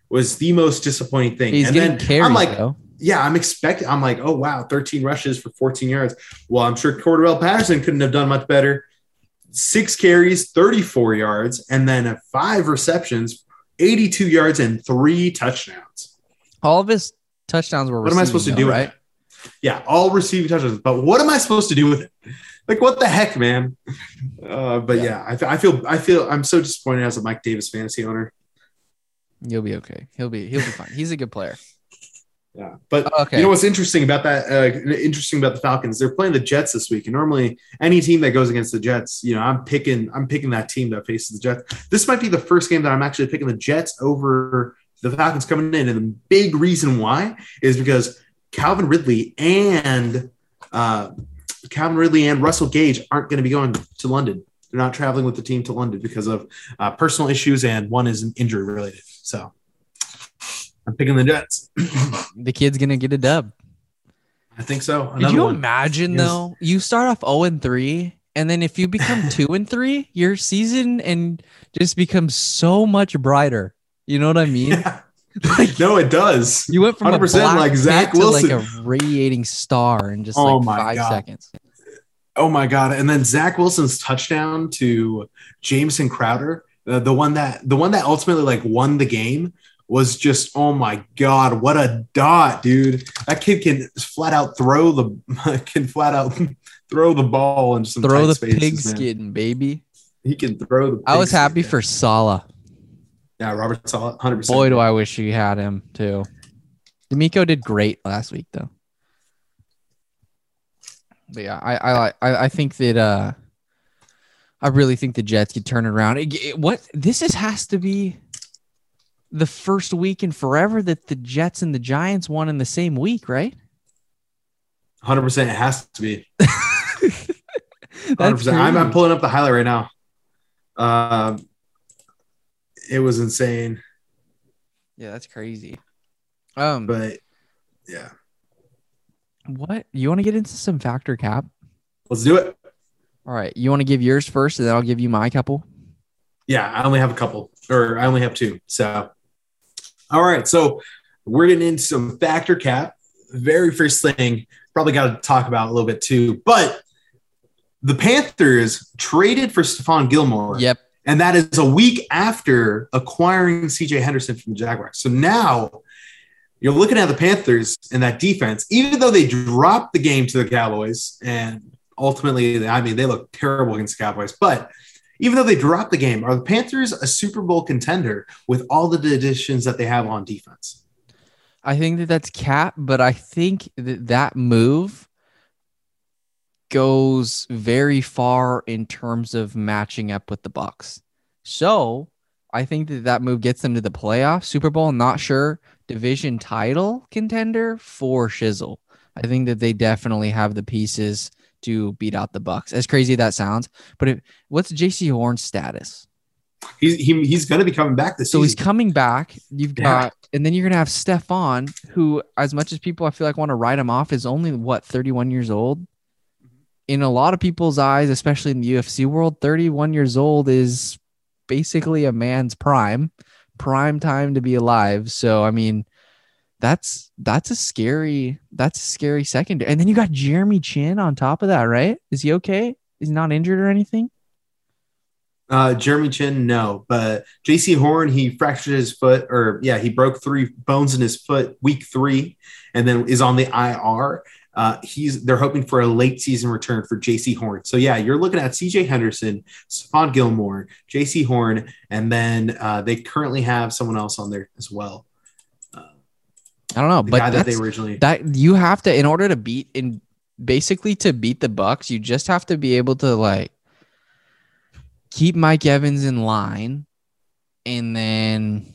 was the most disappointing thing. He's and getting carries, I'm like, though. yeah, I'm expecting. I'm like, oh wow, 13 rushes for 14 yards. Well, I'm sure Cordarrelle Patterson couldn't have done much better. Six carries, 34 yards, and then five receptions, 82 yards, and three touchdowns. All of his touchdowns were. What am I supposed to do? Right? Yeah, all receiving touchdowns. But what am I supposed to do with it? Like what the heck, man? Uh, but yeah, yeah I, I, feel I feel I'm so disappointed as a Mike Davis fantasy owner. You'll be okay. He'll be he'll be fine. He's a good player. Yeah, but okay. you know what's interesting about that? Uh, interesting about the Falcons? They're playing the Jets this week, and normally any team that goes against the Jets, you know, I'm picking I'm picking that team that faces the Jets. This might be the first game that I'm actually picking the Jets over the Falcons coming in, and the big reason why is because Calvin Ridley and uh, Calvin Ridley and Russell Gage aren't going to be going to London. They're not traveling with the team to London because of uh, personal issues, and one is an injury related. So I'm picking the Jets. *clears throat* the kid's going to get a dub. I think so. Another Could you one. imagine though? You start off 0 and 3, and then if you become *laughs* 2 and 3, your season and just becomes so much brighter. You know what I mean? Yeah. Like, no, it does. You went from 100% a like Zach Wilson, like a radiating star in just oh like five God. seconds. Oh my God! And then Zach Wilson's touchdown to Jamison Crowder, uh, the one that the one that ultimately like won the game, was just oh my God! What a dot, dude! That kid can flat out throw the *laughs* can flat out *laughs* throw the ball and some throw the pigskin, baby. He can throw the. I was happy for Saleh. Yeah, Robert hundred percent. Boy, do I wish you had him too. DeMeco did great last week though. But yeah, I I I, I think that uh, I really think the Jets could turn it around. It, it, what this is has to be the first week in forever that the Jets and the Giants won in the same week, right? Hundred percent, it has to be. *laughs* Hundred percent. I'm, I'm pulling up the highlight right now. Um, it was insane. Yeah, that's crazy. Um, but yeah. What you want to get into some factor cap? Let's do it. All right, you want to give yours first, and then I'll give you my couple. Yeah, I only have a couple, or I only have two. So, all right, so we're getting into some factor cap. Very first thing, probably got to talk about a little bit too, but the Panthers traded for Stephon Gilmore. Yep. And that is a week after acquiring CJ Henderson from the Jaguars. So now you're looking at the Panthers and that defense, even though they dropped the game to the Cowboys and ultimately, I mean, they look terrible against the Cowboys, but even though they dropped the game, are the Panthers a Super Bowl contender with all the additions that they have on defense? I think that that's cap, but I think that that move goes very far in terms of matching up with the Bucs. So I think that that move gets them to the playoff, Super Bowl. Not sure division title contender for Shizzle. I think that they definitely have the pieces to beat out the Bucs. As crazy that sounds, but if, what's Jaycee Horn's status? He's he, he's going to be coming back this So season. he's coming back. You've Yeah. got, and then you're gonna have Stephon, who, as much as people I feel like want to write him off, is only what 31 years old. In a lot of people's eyes, especially in the UFC world, 31 years old is basically a man's prime, prime time to be alive. So I mean, that's that's a scary that's a scary secondary. And then you got Jeremy Chinn on top of that, right? Is he okay? Is he not injured or anything? Uh, Jeremy Chinn, no, but Jaycee Horn, he fractured his foot, or yeah, he broke three bones in his foot week three, and then is on the IR. Uh, he's they're hoping for a late season return for Jaycee Horn. So yeah, you're looking at CJ Henderson, Stephon Gilmore, Jaycee Horn, and then uh, they currently have someone else on there as well. Uh, I don't know, the but guy that they originally that you have to in order to beat in basically to beat the bucs you just have to be able to like keep mike evans in line and then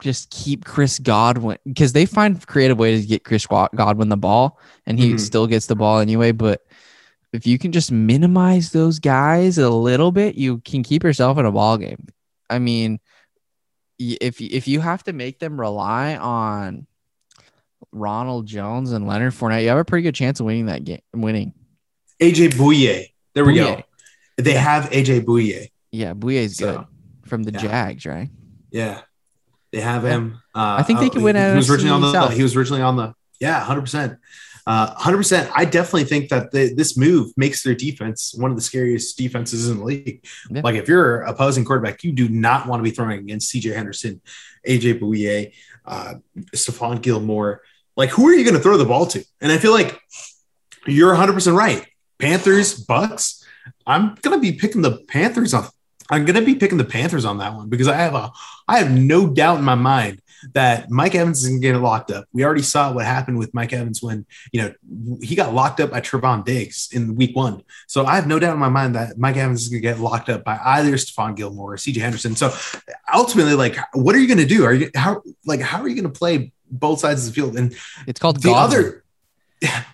just keep chris godwin because they find creative ways to get chris godwin the ball and he Mhm. still gets the ball anyway but if you can just minimize those guys a little bit you can keep yourself in a ball game i mean if if you have to make them rely on Ronald Jones and Leonard Fournette, you have a pretty good chance of winning that game. Winning, AJ Bouye. There we Bouye. go. They have AJ Bouye. yeah, Bouye's So, good from the yeah. Jags, right? Yeah, they have him. Uh, I think they uh, could win He was originally on the. South. He was originally on the. Yeah, hundred percent. Hundred percent. I definitely think that the, this move makes their defense one of the scariest defenses in the league. Yeah. Like if you're opposing quarterback, you do not want to be throwing against CJ Henderson, AJ Bouye, uh, Stephon Gilmore. Like who are you going to throw the ball to? And I feel like you're 100 percent right. Panthers, Bucs. I'm going to be picking the Panthers on. I'm going to be picking the Panthers on that one because I have a I have no doubt in my mind that Mike Evans is going to get locked up. We already saw what happened with Mike Evans when, you know, he got locked up by Trevon Diggs in week one. So I have no doubt in my mind that Mike Evans is going to get locked up by either Stephon Gilmore or CJ Henderson. So ultimately, like, what are you going to do? Are you, how, like, how are you going to play both sides of the field? And It's called the other,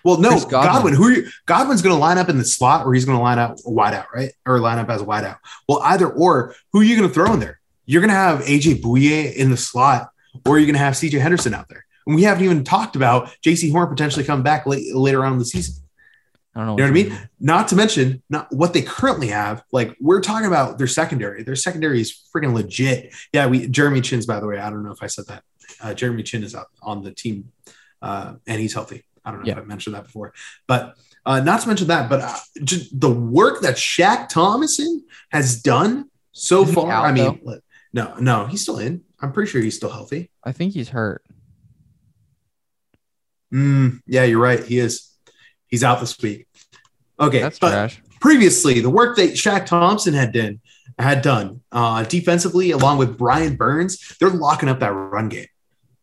well, no, Godwin. Godwin. Who are you? Godwin's going to line up in the slot, or he's going to line up wide out, right? Or line up as a wide out. Well, either or. Who are you going to throw in there? You're going to have AJ Bouye in the slot, or you're going to have CJ Henderson out there. And we haven't even talked about Jaycee Horn potentially coming back late, later on in the season. I don't know. You know what I you mean? Not to mention not what they currently have. Like we're talking about their secondary. Their secondary is freaking legit. Yeah, we Jeremy Chinn's by the way. I don't know if I said that. Uh, Jeremy Chinn is out on the team, uh, and he's healthy. I don't know Yeah. if I mentioned that before, but uh, not to mention that, but uh, the work that Shaq Thompson has done so Isn't far. out, I mean, look, no, no, he's still in. I'm pretty sure he's still healthy. I think he's hurt. Mm, yeah, you're right. He is. He's out this week. Okay, That's but trash. previously the work that Shaq Thompson had done had done uh, defensively, along with Brian Burns, they're locking up that run game.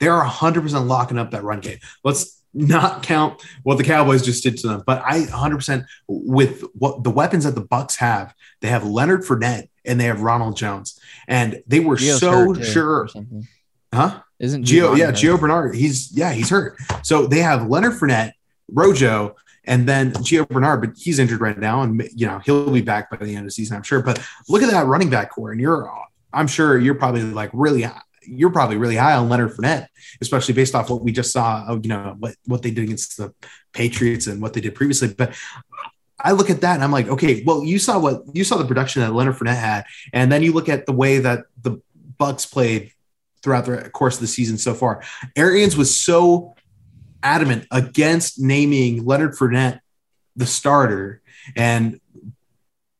They are 100% locking up that run game. Let's not count what the Cowboys just did to them, but I 100% with what the weapons that the Bucs have. They have Leonard Fournette and they have Ronald Jones, and they were Gio's so sure, huh? Isn't Gio, Giovanni yeah? Gio Bernard. He's yeah, he's hurt. So they have Leonard Fournette, Rojo, and then Gio Bernard, but he's injured right now, and you know he'll be back by the end of the season, I'm sure. But look at that running back core, and you're, I'm sure you're probably like really, you're probably really high on Leonard Fournette, especially based off what we just saw you know what what they did against the Patriots and what they did previously. But I look at that and I'm like, okay, well, you saw what you saw the production that Leonard Fournette had, and then you look at the way that the Bucs played throughout the course of the season so far. Arians was so adamant against naming Leonard Fournette the starter and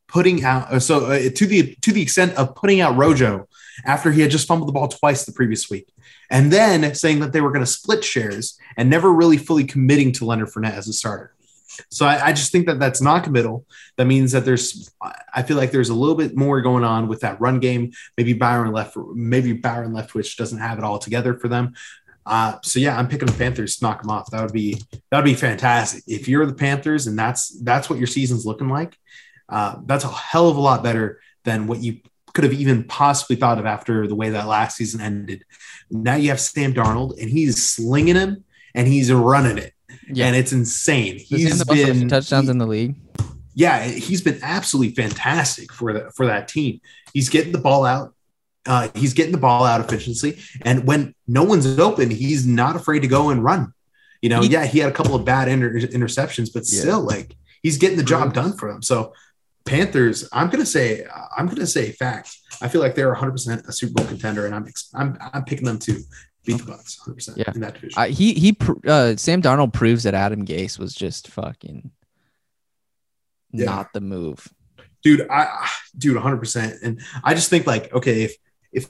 putting out so uh, to the to the extent of putting out Rojo after he had just fumbled the ball twice the previous week, and then saying that they were going to split shares and never really fully committing to Leonard Fournette as a starter. So I, I, just think that that's not committal. That means that there's, I feel like there's a little bit more going on with that run game. Maybe Byron left, maybe Byron Leftwich doesn't have it all together for them. Uh, so yeah, I'm picking the Panthers to knock them off. That would be that would be fantastic. If you're the Panthers and that's that's what your season's looking like, uh, that's a hell of a lot better than what you could have even possibly thought of after the way that last season ended. Now you have Sam Darnold and he's slinging him and he's running it. Yeah. And it's insane. He's been touchdowns he, in the league. Yeah, he's been absolutely fantastic for the, for that team. He's getting the ball out. Uh, he's getting the ball out efficiently, and when no one's open, he's not afraid to go and run. You know, he, yeah, he had a couple of bad inter- interceptions, but yeah. still, like he's getting the job done for him. So Panthers, I'm gonna say, I'm gonna say fact. I feel like they're 100 percent a Super Bowl contender, and I'm I'm I'm picking them to beat the Bucs 100 percent yeah. in that division. Uh, he he uh, Sam Darnold proves that Adam Gase was just fucking yeah. not the move, dude. I dude 100 percent, and I just think like okay, if if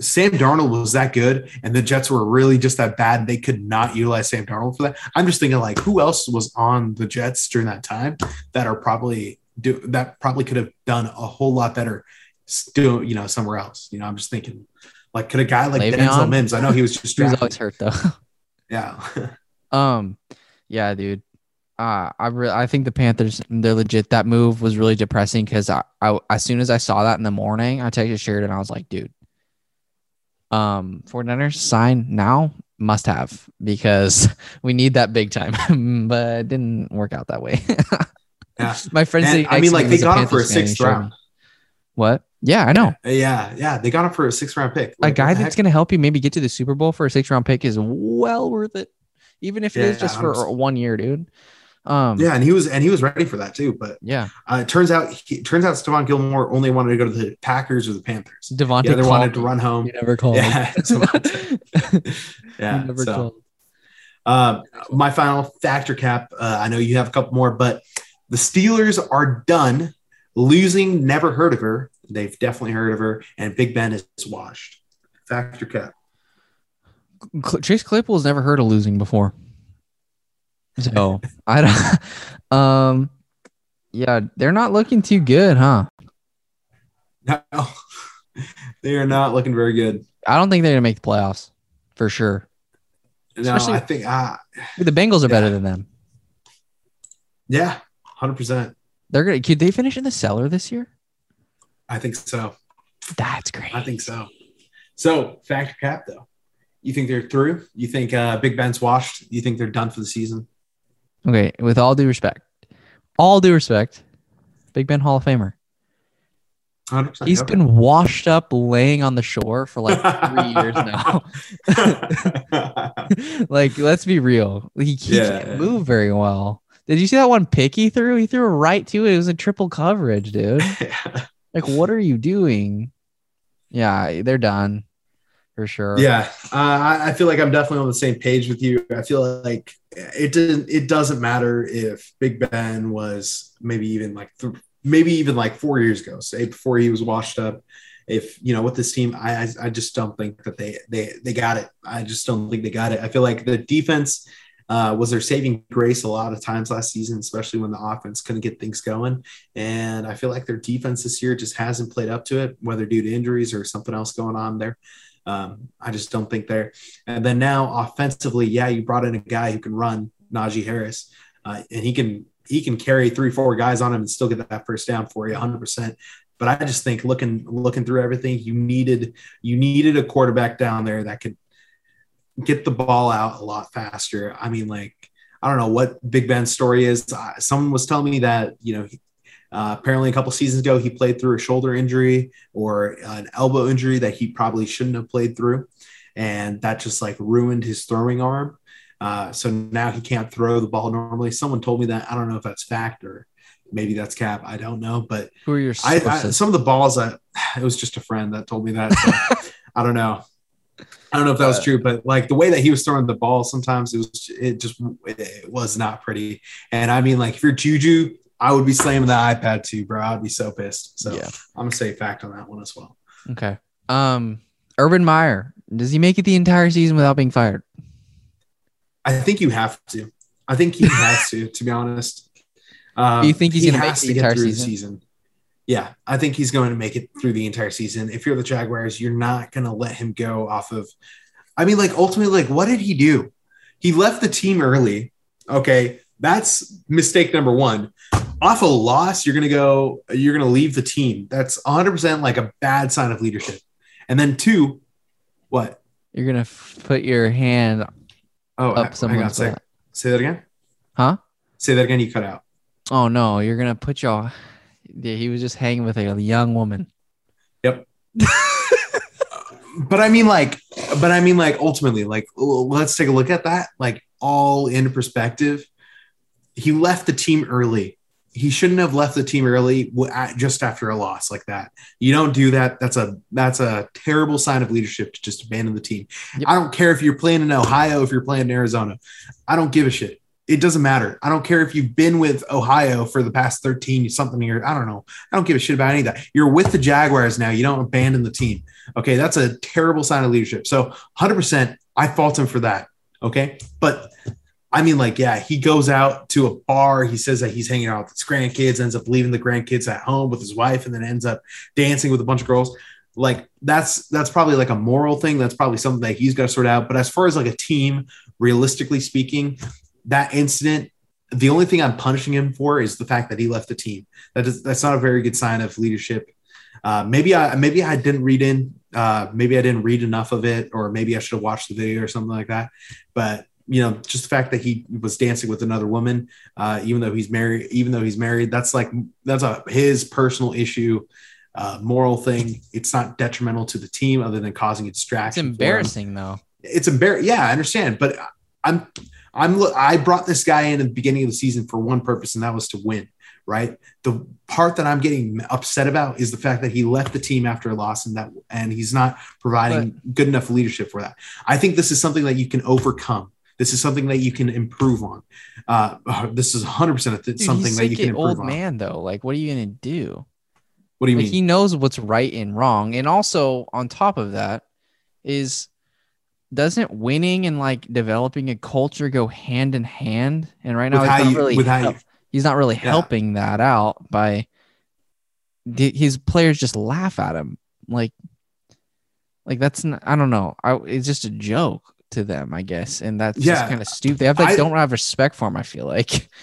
Sam Darnold was that good and the Jets were really just that bad, they could not utilize Sam Darnold for that. I'm just thinking like who else was on the Jets during that time that are probably do that probably could have done a whole lot better still, you know, somewhere else. You know, I'm just thinking like could a guy like Le'Veon? Denzel Mims, I know he was just *laughs* he was always hurt though. *laughs* yeah. *laughs* um yeah, dude. Uh, I re- I think the Panthers they're legit. That move was really depressing because I, I as soon as I saw that in the morning, I texted Sheridan and I was like, dude, um, 49ers sign now must have because we need that big time. but it didn't work out that way. Yeah. *laughs* My friends, I mean, like they got him for a sixth round. What? Yeah, I know. Yeah, yeah, they got him for a sixth round pick. Like, a guy that's going to help you maybe get to the Super Bowl for a six round pick is well worth it, even if it yeah, is just for one year, dude. Um, yeah, and he was and he was ready for that too. But yeah, uh, it turns out he, turns out Stephon Gilmore only wanted to go to the Packers or the Panthers. Davante yeah, they wanted to run home. He never called. Yeah, *laughs* *laughs* yeah. Never so, called. Uh, my final factor cap. Uh, I know you have a couple more, but the Steelers are done. Losing, never heard of her. They've definitely heard of her. And Big Ben is washed. Factor cap. Chase Claypool's never heard of losing before. So I don't. *laughs* Um, yeah, they're not looking too good, huh? No, *laughs* they are not looking very good. I don't think they're gonna make the playoffs for sure. No, Especially, I think uh, the Bengals are yeah. better than them. Yeah, Hundred percent. They're gonna. Could they finish in the cellar this year? I think so. That's great. I think so. So factor cap though. You think they're through? You think uh, Big Ben's washed? You think they're done for the season? Okay, with all due respect, all due respect, Big Ben Hall of Famer. 100%. He's been washed up laying on the shore for like three years now. *laughs* *laughs* like, let's be real. He, he yeah. can't move very well. Did you see that one pick he threw? He threw right to it. It was a triple coverage, dude. *laughs* like, what are you doing? Yeah, they're done for sure. Yeah, uh, I feel like I'm definitely on the same page with you. I feel like it didn't. It doesn't matter if Big Ben was maybe even like th- maybe even like four years ago, say before he was washed up. If you know with this team, I I just don't think that they they they got it. I just don't think they got it. I feel like the defense uh, was their saving grace a lot of times last season, especially when the offense couldn't get things going. And I feel like their defense this year just hasn't played up to it, whether due to injuries or something else going on there. Um, I just don't think they're. And then now offensively, yeah, you brought in a guy who can run, Najee Harris, uh, and he can he can carry three, four guys on him and still get that first down for you, 100. percent But I just think looking looking through everything, you needed you needed a quarterback down there that could get the ball out a lot faster. I mean, like, I don't know what Big Ben's story is. Uh, someone was telling me that, you know, uh, apparently a couple seasons ago, he played through a shoulder injury or an elbow injury that he probably shouldn't have played through. And that just like ruined his throwing arm. Uh, so now he can't throw the ball normally. Someone told me that. I don't know if that's fact or maybe that's cap. I don't know. But who are your I, I, some of the balls I, *sighs* it was just a friend that told me that. So *laughs* I don't know. I don't know if that was true, but like the way that he was throwing the ball, sometimes it was it just it was not pretty. And I mean, like if you're Juju, I would be slamming the iPad too, bro. I'd be so pissed. So yeah. I'm gonna say fact on that one as well. Okay. Um, Urban Meyer, does he make it the entire season without being fired? I think you have to. I think he has to, to be honest. Um, *laughs* Do you think he's he gonna make has the to get entire through the season? season? Yeah, I think he's going to make it through the entire season. If you're the Jaguars, you're not going to let him go off of. I mean, like ultimately, like what did he do? He left the team early. Okay, that's mistake number one. Off a loss, you're going to go. You're going to leave the team. That's 100 percent like a bad sign of leadership. And then two, what? You're gonna f- put your hand Oh, up hang on a someone's butt. Say that again. Huh? Say that again. You cut out. Oh no, you're gonna put your. Yeah, he was just hanging with a young woman. Yep. but I mean, like, but I mean, like, ultimately, like, let's take a look at that, like, all in perspective. He left the team early. He shouldn't have left the team early just after a loss like that. You don't do that. That's a that's a terrible sign of leadership to just abandon the team. Yep. I don't care if you're playing in Ohio, if you're playing in Arizona. I don't give a shit. It doesn't matter. I don't care if you've been with Ohio for the past 13 something years. I don't know. I don't give a shit about any of that. You're with the Jaguars now. You don't abandon the team. Okay, that's a terrible sign of leadership. So 100%, I fault him for that. Okay, but I mean, like, yeah, he goes out to a bar. He says that he's hanging out with his grandkids, ends up leaving the grandkids at home with his wife, and then ends up dancing with a bunch of girls. Like, that's that's probably like a moral thing. That's probably something that he's got to sort out. But as far as like a team, realistically speaking, that incident. The only thing I'm punishing him for is the fact that he left the team. That is that's not a very good sign of leadership. Uh, maybe I maybe I didn't read in. Uh, maybe I didn't read enough of it, or maybe I should have watched the video or something like that. But you know, just the fact that he was dancing with another woman, uh, even though he's married, even though he's married, that's like that's a his personal issue, uh, moral thing. It's not detrimental to the team other than causing a It's distraction. for embarrassing though. it's embarrassing. Yeah, I understand, but I'm I'm look. I brought this guy in at the beginning of the season for one purpose, and that was to win. Right. The part that I'm getting upset about is the fact that he left the team after a loss, and that and he's not providing good enough leadership for that. I think this is something that you can overcome. This is something that you can improve on. Uh, this is 100 percent something that you can an improve old on. man though. Like, what are you gonna do? What do you Like, mean? he knows what's right and wrong, and also on top of that, is doesn't winning and like developing a culture go hand in hand? And right now, With he's not you- really help, he's not really Yeah. helping that out by his players just laugh at him like like that's not, I don't know. I, it's just a joke to them, I guess, and that's just kind of stupid. They have like I- don't have respect for him. I feel like. *laughs*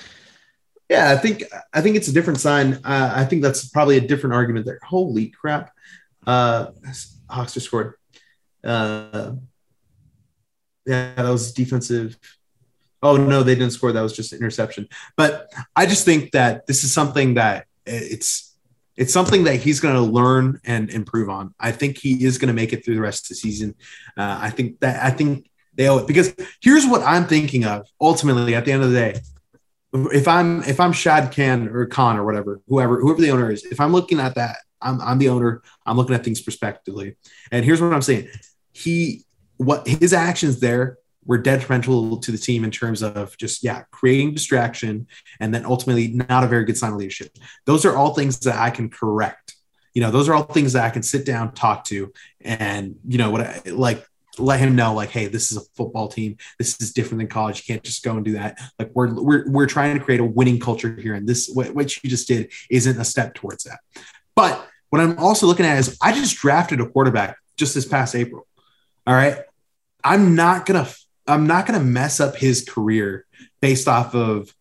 Yeah, I think I think it's a different sign. Uh, I think that's probably a different argument there. Holy crap! Uh, Hawks just scored. Uh, yeah, that was defensive. Oh no, they didn't score. That was just interception. But I just think that this is something that it's it's something that he's going to learn and improve on. I think he is going to make it through the rest of the season. Uh, I think that I think they owe it because here's what I'm thinking of. Ultimately, at the end of the day, if I'm if I'm Shad Khan or Khan or whatever, whoever whoever the owner is, if I'm looking at that, I'm I'm the owner. I'm looking at things prospectively. And here's what I'm saying: he what his actions there were detrimental to the team in terms of just yeah creating distraction and then ultimately not a very good sign of leadership. Those are all things that I can correct. You know, those are all things that I can sit down, talk to, and you know what I like let him know like hey this is a football team. This is different than college. You can't just go and do that. Like we're we're, we're trying to create a winning culture here. And this what, what you just did isn't a step towards that. But what i'm also looking at is i just drafted a quarterback just this past april. All right i'm not gonna i'm not gonna mess up his career based off of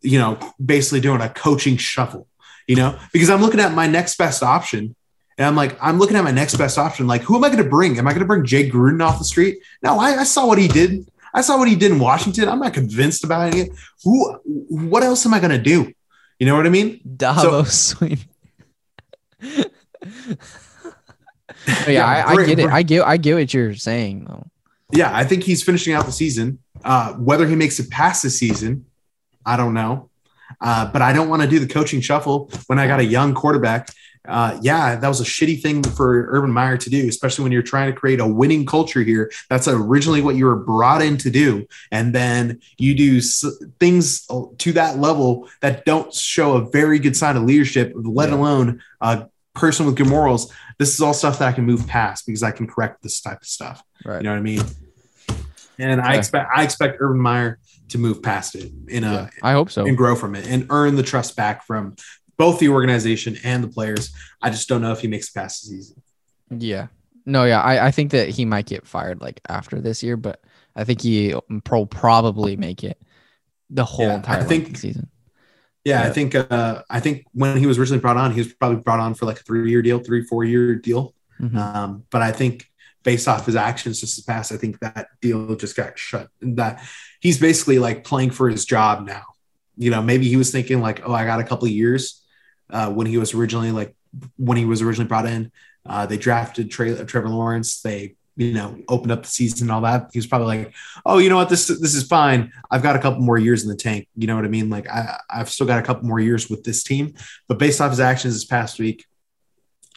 you know basically doing a coaching shuffle you know because i'm looking at my next best option and I'm like, I'm looking at my next best option. Like, who am I going to bring? Am I going to bring Jay Gruden off the street? No, I, I saw what he did. I saw what he did in Washington. I'm not convinced about it. Who? What else am I going to do? You know what I mean? Davos *laughs* swing. *laughs* yeah, Yeah, I, I get it. I get I get what you're saying though. Yeah, I think he's finishing out the season. Uh, whether he makes it past the season, I don't know. Uh, but I don't want to do the coaching shuffle when I got a young quarterback. Uh, yeah, that was a shitty thing for Urban Meyer to do, especially when you're trying to create a winning culture here. That's originally what you were brought in to do. And then you do things to that level that don't show a very good sign of leadership, let Yeah. alone a person with good morals. This is all stuff that I can move past because I can correct this type of stuff. Right. You know what I mean? And I Yeah. expect I expect Urban Meyer to move past it in a Yeah, I hope so. and grow from it and earn the trust back from both the organization and the players. I just don't know if he makes it past the season. Yeah. No, yeah. I, I think that he might get fired like after this year, but I think he will probably make it the whole Yeah, entire I think- season. Yeah, I think uh, I think when he was originally brought on, he was probably brought on for like a three year deal, three four year deal. Mhm. Um, but I think based off his actions just this past, I think that deal just got shut. And That he's basically like playing for his job now. You know, maybe he was thinking like, oh, I got a couple of years uh, when he was originally like when he was originally brought in. Uh, they drafted Tre- Trevor Lawrence. They you know opened up the season and all that. He was probably like, oh, you know what, this this is fine. I've got a couple more years in the tank. You know what I mean? Like I I've still got a couple more years with this team. But based off his actions this past week,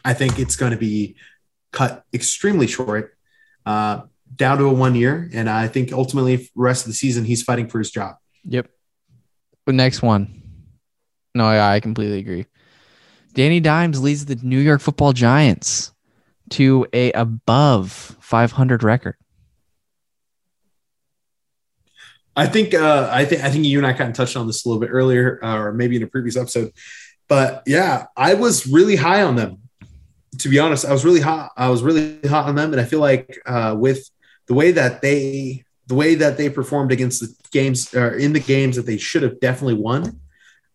I think it's going to be cut extremely short, uh, down to a one year. And I think ultimately, the rest of the season, he's fighting for his job. Yep. The next one. No, yeah, I completely agree. Danny Dimes leads the New York Football Giants to a above 500 record. I think uh, I think I think you and I kind of touched on this a little bit earlier, uh, or maybe in a previous episode. But yeah, I was really high on them. To be honest, I was really hot. I was really hot on them, and I feel like uh, with the way that they the way that they performed against the games or in the games that they should have definitely won,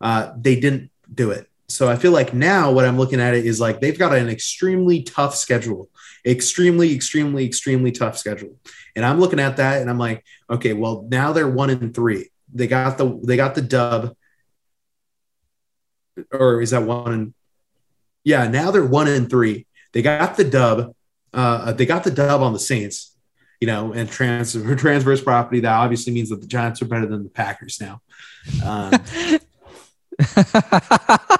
uh, they didn't do it. So I feel like now what I'm looking at it is like they've got an extremely tough schedule, extremely, extremely, extremely tough schedule. And I'm looking at that and I'm like, okay, well now they're one in three. They got the they got the dub, or is that one? Yeah, now they're one and three. They got the dub. Uh, they got the dub on the Saints, you know, and *laughs* transverse property. That obviously means that the Giants are better than the Packers now. Um, *laughs*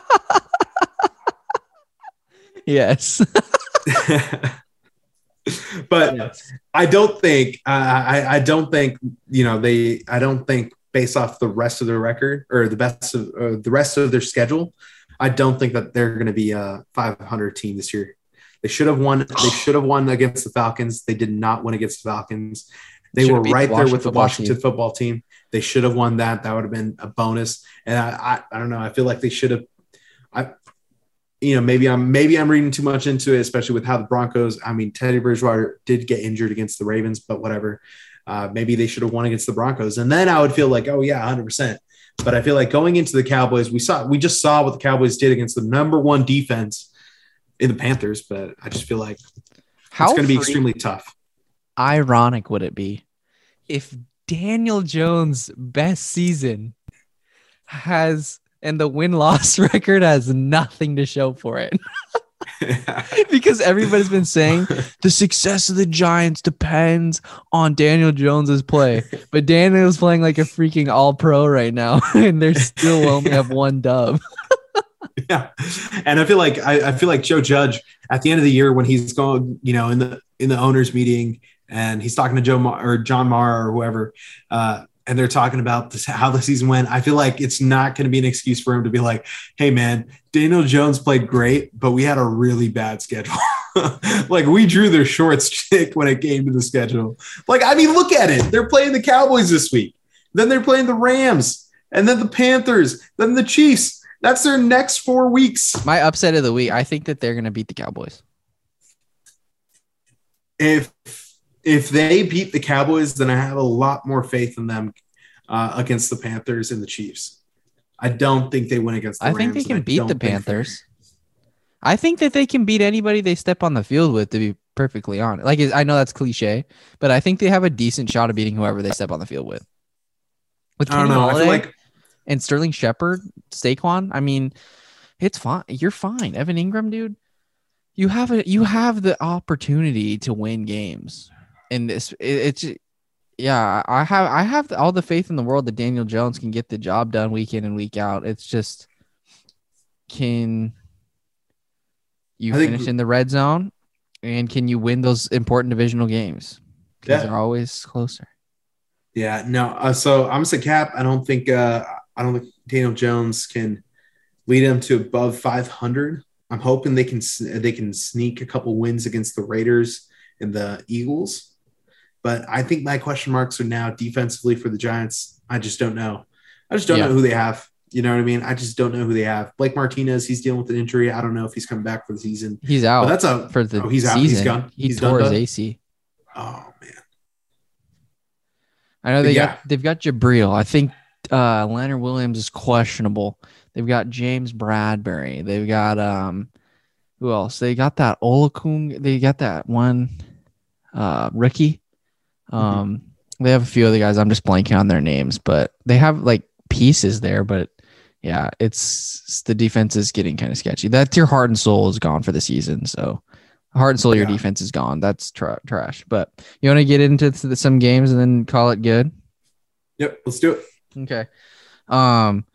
yes. *laughs* but I don't think I, I I don't think you know they I don't think based off the rest of their record or the best of uh, the rest of their schedule, I don't think that they're going to be a 500 team this year. They should have won. They *sighs* should have won against the Falcons. They did not win against the Falcons. They were beat the right there with the Washington football Washington team. football team. They should have won that. That would have been a bonus. And I, I, I don't know. I feel like they should have. I, you know, maybe I'm maybe I'm reading too much into it, especially with how the Broncos. I mean, Teddy Bridgewater did get injured against the Ravens, but whatever. Uh, maybe they should have won against the Broncos, and then I would feel like, oh yeah, 100. percent But I feel like going into the Cowboys, we saw we just saw what the Cowboys did against the number one defense in the Panthers, but I just feel like How it's going to be extremely tough. ironic would it be if Daniel Jones' best season has and the win loss *laughs* record has nothing to show for it? *laughs* *laughs* because everybody's been saying the success of the Giants depends on Daniel Jones's play. But Daniel's playing like a freaking all pro right now, *laughs* and they still *laughs* only have one dub. yeah, and I feel like I, I feel like Joe Judge at the end of the year when he's going, you know, in the in the owners meeting and he's talking to Joe or John Mara or whoever, uh, and they're talking about this, how the season went. I feel like it's not going to be an excuse for him to be like, "Hey, man, Daniel Jones played great, but we had a really bad schedule." *laughs* like we drew their short stick *laughs* when it came to the schedule. Like, I mean, look at it. They're playing the Cowboys this week. Then they're playing the Rams, and then the Panthers, then the Chiefs. That's their next four weeks. My upset of the week, I think that they're gonna beat the Cowboys. If if they beat the Cowboys, then I have a lot more faith in them uh, against the Panthers and the Chiefs. I don't think they win against the I Rams. think they can beat the Panthers. I think that they can beat anybody they step on the field with. To be perfectly honest, like I know that's cliche, but I think they have a decent shot of beating whoever they step on the field with. With I don't Kenny know. I feel like and Sterling Shepard, Saquon. I mean, it's fine. You're fine, Evan Engram, dude. You have a you have the opportunity to win games, and this it, it's yeah. I have I have all the faith in the world that Daniel Jones can get the job done week in and week out. It's just can you I think- finish in the red zone, and can you win those important divisional games? Because Yeah. they're always closer. Yeah, no. Uh, so I'm just a cap. I don't think uh, I don't think Daniel Jones can lead them to above 500. I'm hoping they can they can sneak a couple wins against the Raiders and the Eagles. But I think my question marks are now defensively for the Giants. I just don't know. I just don't Yeah. know who they have. You know what I mean? I just don't know who they have. Blake Martinez, he's dealing with an injury. I don't know if he's coming back for the season. He's But out that's a for the oh, he's season. out. He's gone. He He's tore done, his done? AC. oh man. I know they Yeah. got they've got Jabril. I think uh Leonard Williams is questionable. They've got James Bradberry. They've got um who else? They got that Olakung. They got that one uh rookie. Mm-hmm. Um they have a few other guys. I'm just blanking on their names, but they have like pieces there, but yeah, it's the defense is getting kind of sketchy. That's your heart and soul is gone for the season. So heart and soul, of your defense is gone. That's tra- trash. But you want to get into the, some games and then call it good? Yep, let's do it. Okay. Um.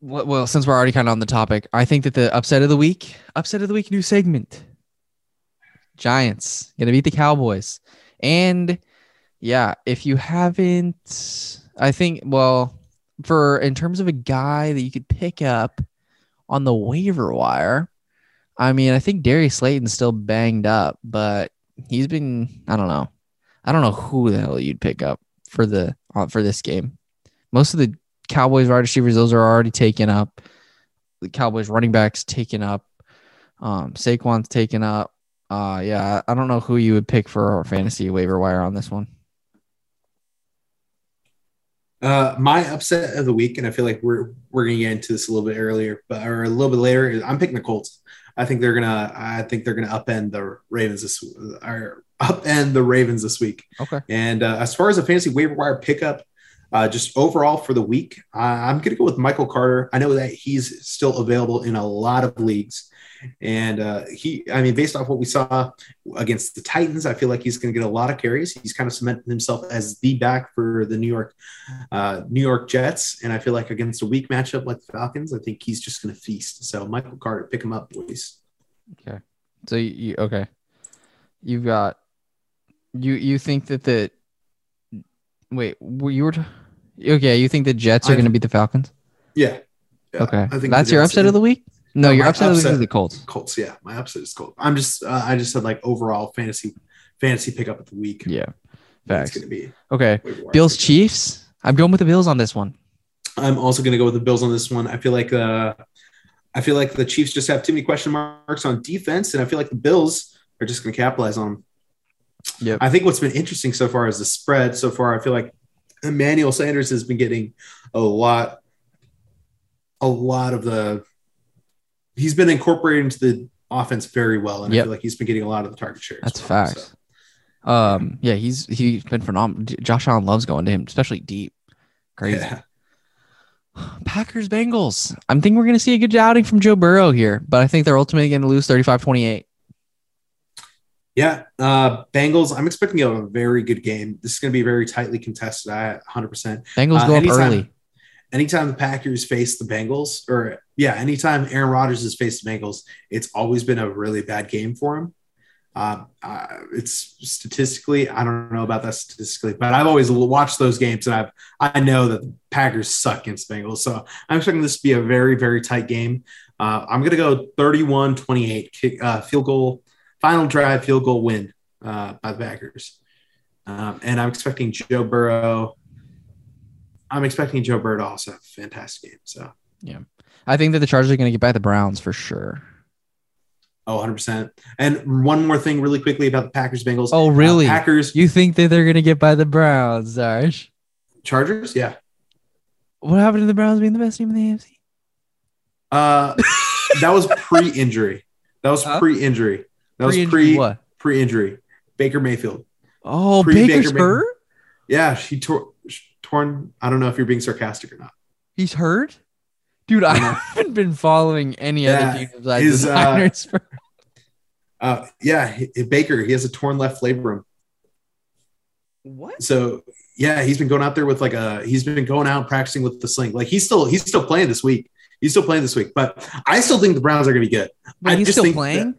Well, since we're already kind of on the topic, I think that the upset of the week, upset of the week, new segment. Giants gonna beat the Cowboys, and yeah, if you haven't, I think well, for in terms of a guy that you could pick up on the waiver wire, I mean, I think Darius Slayton's still banged up, but he's been, I don't know, I don't know who the hell you'd pick up for the uh, for this game. Most of the Cowboys wide receivers, those are already taken up. The Cowboys running backs taken up. Um, Saquon's taken up. Uh, yeah, I don't know who you would pick for our fantasy waiver wire on this one. Uh, my upset of the week, and I feel like we're we're gonna get into this a little bit earlier, but or a little bit later. is I'm picking the Colts. I think they're gonna. I think they're gonna upend the Ravens this or upend the Ravens this week. Okay. And uh, as far as a fantasy waiver wire pickup, uh, just overall for the week, I'm to go with Michael Carter. I know that he's still available in a lot of leagues. And uh, he, I mean, based off what we saw against the Titans, I feel like he's going to get a lot of carries. He's kind of cemented himself as the back for the New York, uh, New York Jets. And I feel like against a weak matchup like the Falcons, I think he's just going to feast. So Michael Carter, pick him up, boys. Okay. So you, okay? You've got you you think that the wait were you were okay? You think the Jets are going to beat the Falcons? Yeah. Yeah, okay, I think that's your upset of the week. No, your upset the is the Colts. Colts. Yeah, my upset is Colts. I'm just, uh, I just said like overall fantasy, fantasy pickup of the week. Yeah, It's going to be Okay, Bills. Chiefs. I'm going with the Bills on this one. I'm also going to go with the Bills on this one. I feel like uh, I feel like the Chiefs just have too many question marks on defense, and I feel like the Bills are just going to capitalize on them. Yep. I think what's been interesting so far is the spread. So far, I feel like Emmanuel Sanders has been getting a lot, a lot of the. He's been incorporated into the offense very well, and I feel like he's been getting a lot of the target share. That's well. facts. Um, yeah, he's he's been phenomenal. Josh Allen loves going to him, especially deep. So, Crazy. yeah. *sighs* Packers Bengals. I'm thinking we're going to see a good outing from Joe Burrow here, but I think they're ultimately going to lose 35-28. Yeah, uh, Bengals. I'm expecting a very good game. This is going to be very tightly contested. I 100. percent Bengals Uh, go up anytime- early. Anytime the Packers face the Bengals, or yeah, anytime Aaron Rodgers has faced the Bengals, it's always been a really bad game for him. Um, uh, it's statistically, I don't know about that statistically, but I've always watched those games and I've I know that the Packers suck against Bengals. So I'm expecting this to be a very, very tight game. Uh, I'm gonna go 31-28 kick, uh, field goal, final drive field goal win uh, by the Packers. Um, and I'm expecting Joe Burrow. I'm expecting Joe Burrow to also have a fantastic game. So, yeah, I think that the Chargers are going to get by the Browns for sure. oh, 100%. And one more thing, really quickly about the Packers Bengals. Oh, really? Uh, Packers You think that they're going to get by the Browns, Darsh? Chargers? Yeah. What happened to the Browns being the best team in the AFC? Uh, that was pre injury. That was Huh? pre injury. That was Pre-injury pre what? pre injury. Baker Mayfield. Oh, Pre- Baker's Baker hurt. Yeah, she tore torn. I don't know if you're being sarcastic or not. He's hurt, dude. I I haven't been following any Yeah, other teams besides his, the uh, for- Uh, yeah, he- Baker. He has a torn left labrum. what? So yeah, he's been going out there with like a. He's been going out practicing with the sling. Like he's still he's still playing this week. He's still playing this week. But I still think the Browns are going to be good. Wait, I he's just still think playing.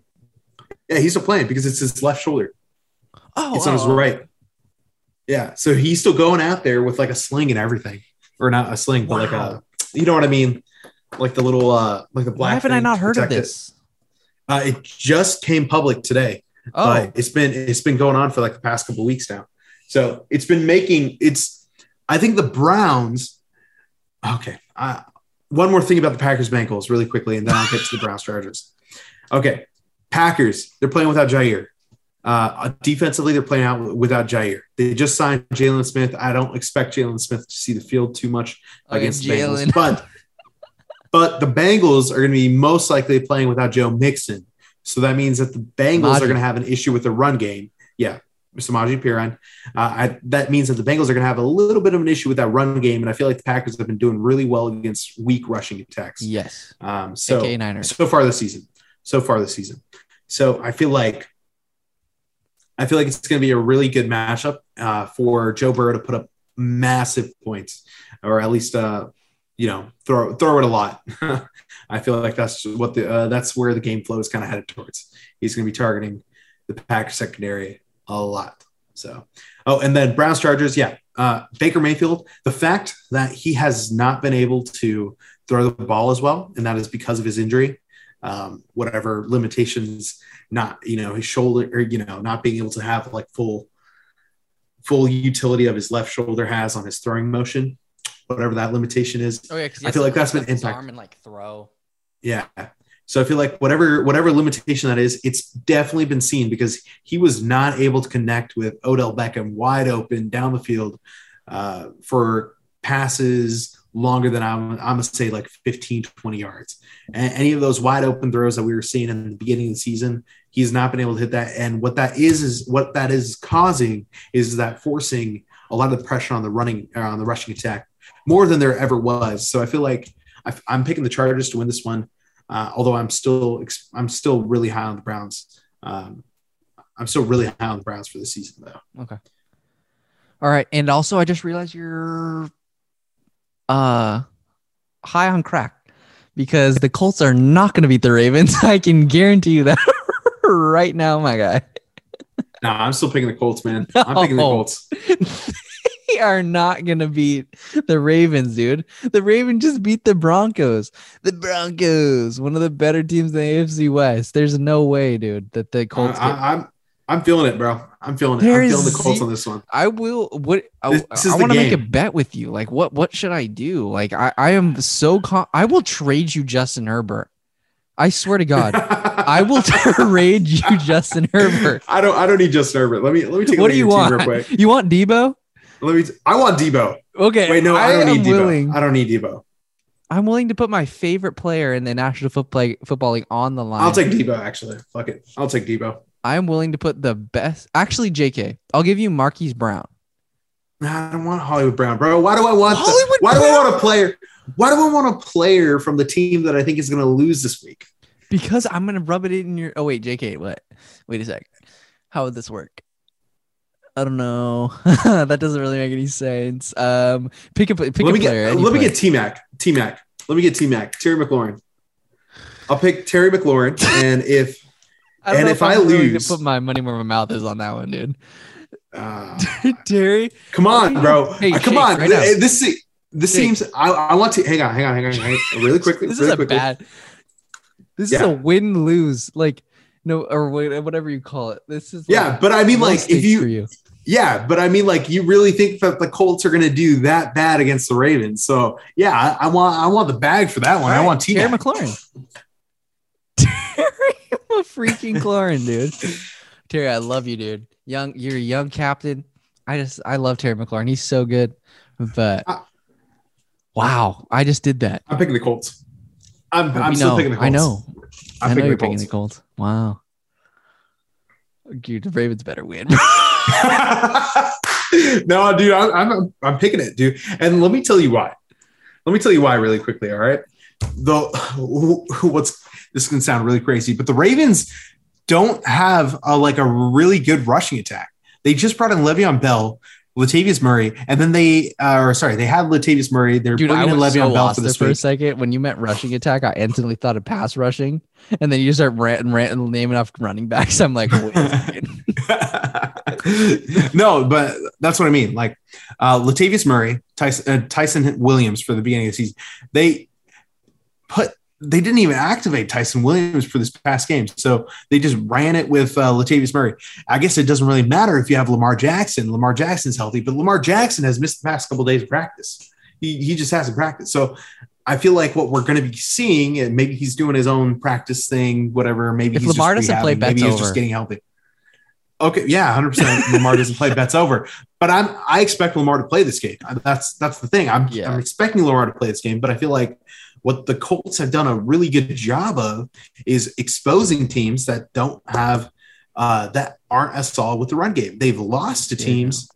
Yeah, he's still playing because it's his left shoulder. oh, It's on his oh, right. Yeah, so he's still going out there with like a sling and everything, or not a sling, but like a, you know what I mean, like the little, uh like the black. Why haven't I not heard of protect it. this? Uh, it just came public today. Oh, but it's been it's been going on for like the past couple weeks now. So it's been making it's. I think the Browns. Okay, uh, one more thing about the Packers Bengals really quickly, and then I'll get to the Browns Chargers. Okay, Packers they're playing without Jaire. Uh, defensively, they're playing out without Jaire. They just signed Jalen Smith. I don't expect Jalen Smith to see the field too much Okay, against the Jalen. Bengals, but *laughs* but the Bengals are going to be most likely playing without Joe Mixon. So that means that the Bengals are going to have an issue with the run game. Yeah, Samaje Perine. Uh, I, that means that the Bengals are going to have a little bit of an issue with that run game, and I feel like the Packers have been doing really well against weak rushing attacks. yes. Um, so so far this season. So far this season. So I feel like I feel like it's going to be a really good matchup uh, for Joe Burrow to put up massive points, or at least uh, you know throw throw it a lot. *laughs* I feel like that's what the uh, that's where the game flow is kind of headed towards. He's going to be targeting the Packers secondary a lot. So oh, and then Browns Chargers, yeah. Uh, Baker Mayfield, the fact that he has not been able to throw the ball as well, and that is because of his injury, um, whatever limitations, not you know his shoulder or you know not being able to have like full full utility of his left shoulder has on his throwing motion, whatever that limitation is. Oh yeah, I feel like that's been impact- arm and like throw. Yeah. So I feel like whatever whatever limitation that is, it's definitely been seen because he was not able to connect with Odell Beckham wide open down the field uh, for passes longer than I'm, I'm gonna say like 15, 20 yards. And any of those wide open throws that we were seeing in the beginning of the season, he's not been able to hit that. And what that is is what that is causing is that forcing a lot of the pressure on the running uh, on the rushing attack more than there ever was. So I feel like I, I'm picking the Chargers to win this one. Uh, although I'm still I'm still really high on the Browns. Um, I'm still really high on the Browns for the season though. Okay. All right, and also I just realized you're uh high on crack because the Colts are not going to beat the Ravens. *laughs* I can guarantee you that right now, my guy. *laughs* No, I'm still picking the Colts, man. *laughs* I'm picking the oh. Colts. *laughs* they are not going to beat the Ravens, dude. The Ravens just beat the Broncos. The Broncos, one of the better teams in the AFC West. There's no way, dude, that the Colts. I, I, am I'm feeling it, bro. I'm feeling it. There I'm feeling the Colts on this one. I will. What I, This is I want to make a bet with you. Like, what what should I do? Like, I I am so con- I will trade you Justin Herbert. I swear to God, I will *laughs* trade you Justin Herbert. I don't. I don't need Justin Herbert. Let me. Let me take a What do you want? real quick. You want Deebo? Let me. I want Deebo. Okay. Wait, no, I, don't am need Deebo. willing. I don't need Deebo. I'm willing to put my favorite player in the National Football Football League on the line. I'll take Deebo. Actually, fuck it. I'll take Deebo. I'm willing to put the best. Actually, J.K. I'll give you Marquise Brown. Nah, I don't want Hollywood Brown, bro. Why do I want? the- Hollywood why do I want a player? Why do I want a player from the team that I think is going to lose this week? Because I'm gonna rub it in your. Oh wait, J.K. What? Wait a sec. How would this work? I don't know. *laughs* that doesn't really make any sense. Um, pick a pick let a me player. get. Let me get T Mac. T Mac. Let me get T Mac. Terry McLaurin. I'll pick Terry McLaurin, *laughs* and if and know if I I'm lose- to put my money where my mouth is on that one, dude. uh, *laughs* Terry, come on, bro, Hey, Uh, come Shake, on, right this se- this seems. I, I want to hang on, hang on, hang on, hang on really quickly, this really is a quickly. bad. This Yeah. is a win lose, like no or whatever you call it. This is Yeah, like, but I mean, like, if you you. Yeah, but I mean, like, you really think that the Colts are going to do that bad against the Ravens? So yeah, I, I want I want the bag for that one. I want right, T Terry. McLaurin. *laughs* Terry freaking McLaurin, dude. Terry, I love you, dude. Young, you're a young captain. I just, I love Terry McLaurin. He's so good. But Uh, wow, I just did that. I'm picking the Colts. I'm, I'm still picking the Colts. I know. I'm I know you're the picking Colts. the Colts. Wow. Dude, the Ravens better win. *laughs* *laughs* no, dude, I'm, I'm I'm picking it, dude. And let me tell you why. Let me tell you why really quickly. All right. The what's this can sound really crazy, but the Ravens don't have a, like a really good rushing attack. They just brought in Le'Veon Bell, Latavius Murray, and then they uh, or sorry, they had Latavius Murray. They're Dude, I bringing in Le'Veon so Bell for this for a second. When you meant rushing attack, I instantly thought of pass rushing. And then you start ranting, ranting, naming off running backs. I'm like, *laughs* no, but that's what I mean. Like uh, Latavius Murray, Ty'Son, uh, Ty'Son Williams for the beginning of the season, they put they didn't even activate Ty'Son Williams for this past game. So they just ran it with uh, Latavius Murray. I guess it doesn't really matter if you have Lamar Jackson. Lamar Jackson's healthy, but Lamar Jackson has missed the past couple of days of practice. He, he just hasn't practiced. So I feel like what we're going to be seeing, and maybe he's doing his own practice thing, whatever. Maybe If he's Lamar just doesn't play, bet's maybe he's over. just getting healthy. Okay, yeah, hundred percent. Lamar doesn't play, bets over. But I'm I expect Lamar to play this game. That's that's the thing. I'm Yeah. I'm expecting Lamar to play this game, but I feel like what the Colts have done a really good job of is exposing teams that don't have uh, that aren't as solid with the run game. They've lost to teams.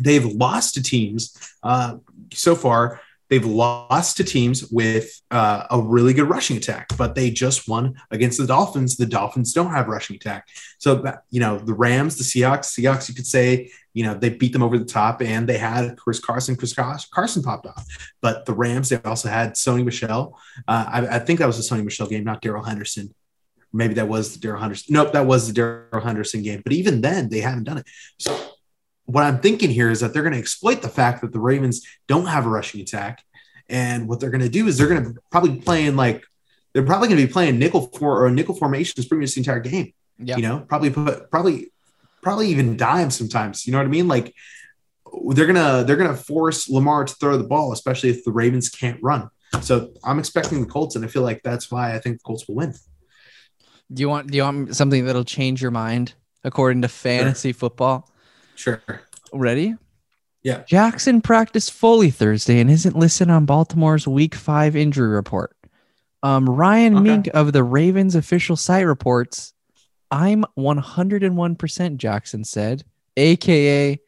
They've lost to teams uh, so far. They've lost to teams with uh, a really good rushing attack, but they just won against the Dolphins. The Dolphins don't have rushing attack. So, you know, the Rams, the Seahawks, Seahawks, you could say, you know, they beat them over the top and they had Chris Carson, Chris Carson popped off. But the Rams, they also had Sony Michel. Uh, I, I think that was the Sony Michel game, not Darrell Henderson. Maybe that was the Darrell Henderson. Nope, that was the Darrell Henderson game. But even then, they haven't done it. So, what I'm thinking here is that they're going to exploit the fact that the Ravens don't have a rushing attack. And what they're going to do is they're going to probably playing like they're probably going to be playing nickel for or nickel formations pretty much the entire game. Yeah. You know, probably put probably probably even dime sometimes. You know what I mean? Like they're gonna they're gonna force Lamar to throw the ball, especially if the Ravens can't run. So I'm expecting the Colts, and I feel like that's why I think the Colts will win. Do you want do you want something that'll change your mind according to fantasy football? Sure. Ready? Yeah. Jackson practiced fully Thursday and isn't listed on Baltimore's Week Five injury report. Um, Ryan Okay. Mink of the Ravens official site reports, "I'm 101 percent." Jackson said, AKA,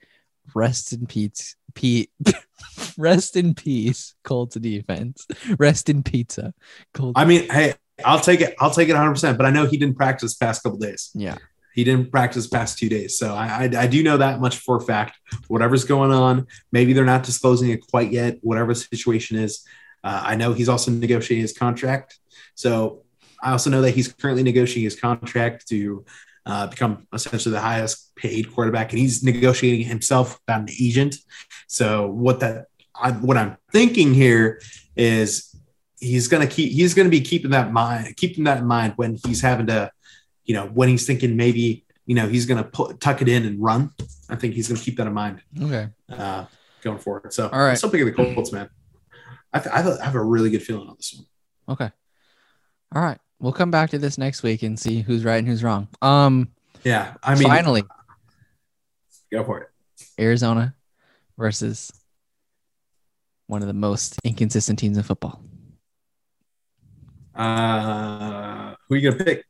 rest in peace, Pete. *laughs* rest in peace, Colts defense. *laughs* Rest in pizza, Colts. I mean, hey, I'll take it. I'll take it 100. percent But I know he didn't practice past couple days. yeah, He didn't practice past two days. So I, I, I do know that much for a fact. Whatever's going on, maybe they're not disclosing it quite yet, whatever the situation is. Uh, I know he's also negotiating his contract. So I also know that he's currently negotiating his contract to uh, become essentially the highest paid quarterback, and he's negotiating himself without an agent. So what that I, what I'm thinking here is he's gonna keep he's gonna be keeping that mind keeping that in mind when he's having to you know, when he's thinking maybe, you know, he's going to put tuck it in and run. I think he's going to keep that in mind okay. uh, going forward. So, All right. Still picking the Colts, man. I, th- I th- I have a really good feeling on this one. Okay. All right. We'll come back to this next week and see who's right and who's wrong. Um Yeah, I mean, finally go for it. Arizona versus one of the most inconsistent teams in football. Uh, who are you gonna pick?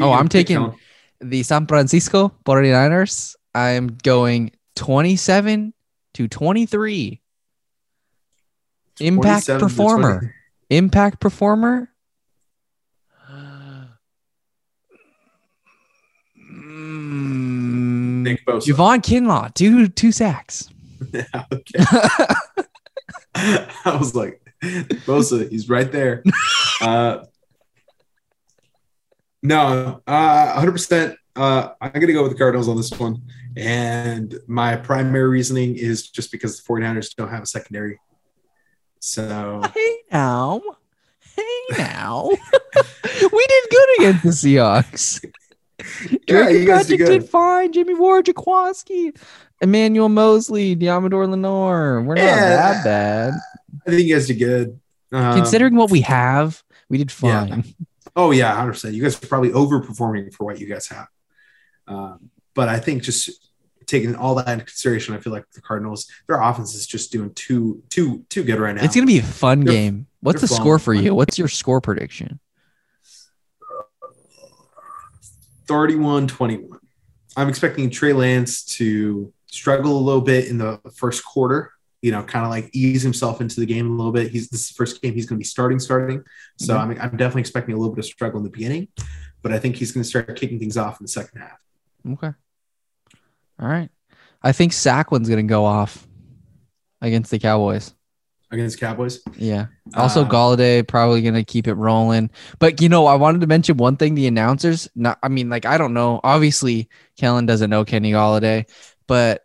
Oh, I'm taking- Kellen? The San Francisco 49ers. I'm going 27 to 23. Impact performer. Impact performer. Nick Bosa. Javon Kinlaw, two two sacks. *laughs* okay. *laughs* I was like, Bosa, he's right there. *laughs* Uh, no, uh, 100%. Uh, I'm going to go with the Cardinals on this one. And my primary reasoning is just because the 49ers don't have a secondary. So, Hey now, hey now, *laughs* we did good against the Seahawks. *laughs* Yeah, Drake you guys did did, fine. Jimmy Ward, Jaquiski, Emmanuel Moseley, Deommodore Lenoir. We're not Yeah. that bad. I think you guys did good. Um, Considering what we have, we did Yeah. Oh yeah, hundred percent. You guys are probably overperforming for what you guys have. Um, but I think just taking all that into consideration, I feel like the Cardinals, their offense is just doing too too too good right now. It's gonna be a fun They're- game. What's the score for you? What's your score prediction? 31-21. I'm expecting Trey Lance to struggle a little bit in the first quarter. You know, kind of like ease himself into the game a little bit. He's this is the first game he's going to be starting, starting. So Mhm. I'm, I'm definitely expecting a little bit of struggle in the beginning, but I think he's going to start kicking things off in the second half. Okay. All right. I think Sacklin's gonna go off against the Cowboys. against Cowboys. Yeah. Also, Uh, Golladay probably gonna keep it rolling. But you know, I wanted to mention one thing: the announcers. Not, I mean, like I don't know. Obviously, Kellen doesn't know Kenny Golladay, but